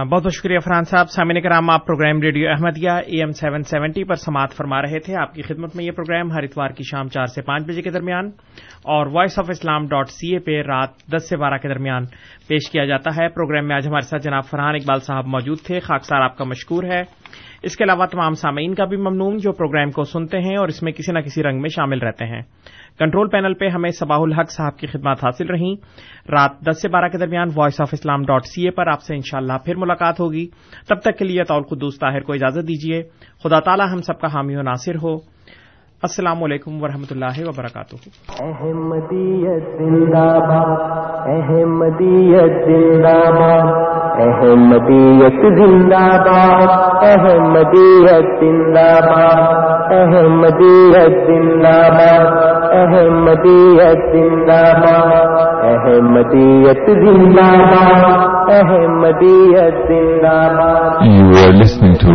بہت بہت شکریہ فرحان صاحب۔ سامعین کرام، آپ programme radio Ahmadiyya A M seven seventy پر سماعت فرما رہے تھے۔ آپ کی خدمت میں یہ پروگرام ہر اتوار کی شام چار سے پانچ بجے کے درمیان اور voice of Islam dot C A پہ رات دس سے بارہ کے درمیان پیش کیا جاتا ہے۔ پروگرام میں آج ہمارے ساتھ جناب فرحان اقبال صاحب موجود تھے۔ خاکسار آپ کا مشکور ہے۔ اس کے علاوہ تمام سامعین کا بھی ممنون جو پروگرام کو سنتے ہیں اور اس میں کسی نہ کسی رنگ میں شامل رہتے ہیں۔ کنٹرول پینل پہ ہمیں صباح الحق صاحب کی خدمات حاصل رہیں۔ رات دس سے بارہ کے درمیان voice of Islam dot C A پر آپ سے انشاءاللہ پھر ملاقات ہوگی۔ تب تک کے لیے طول خدوس طاہر کو اجازت دیجیے خدا تعالی ہم سب کا حامی و ناصر ہو۔ السلام علیکم ورحمۃ اللہ وبرکاتہ۔ احمدیت زندہ باد احمدیت زندہ باد احمدیت زندہ باد احمدیت زندہ باد احمدیت زندہ باد احمدیت زندہ باد احمدیت زندہ باد احمدیت زندہ باد You are listening to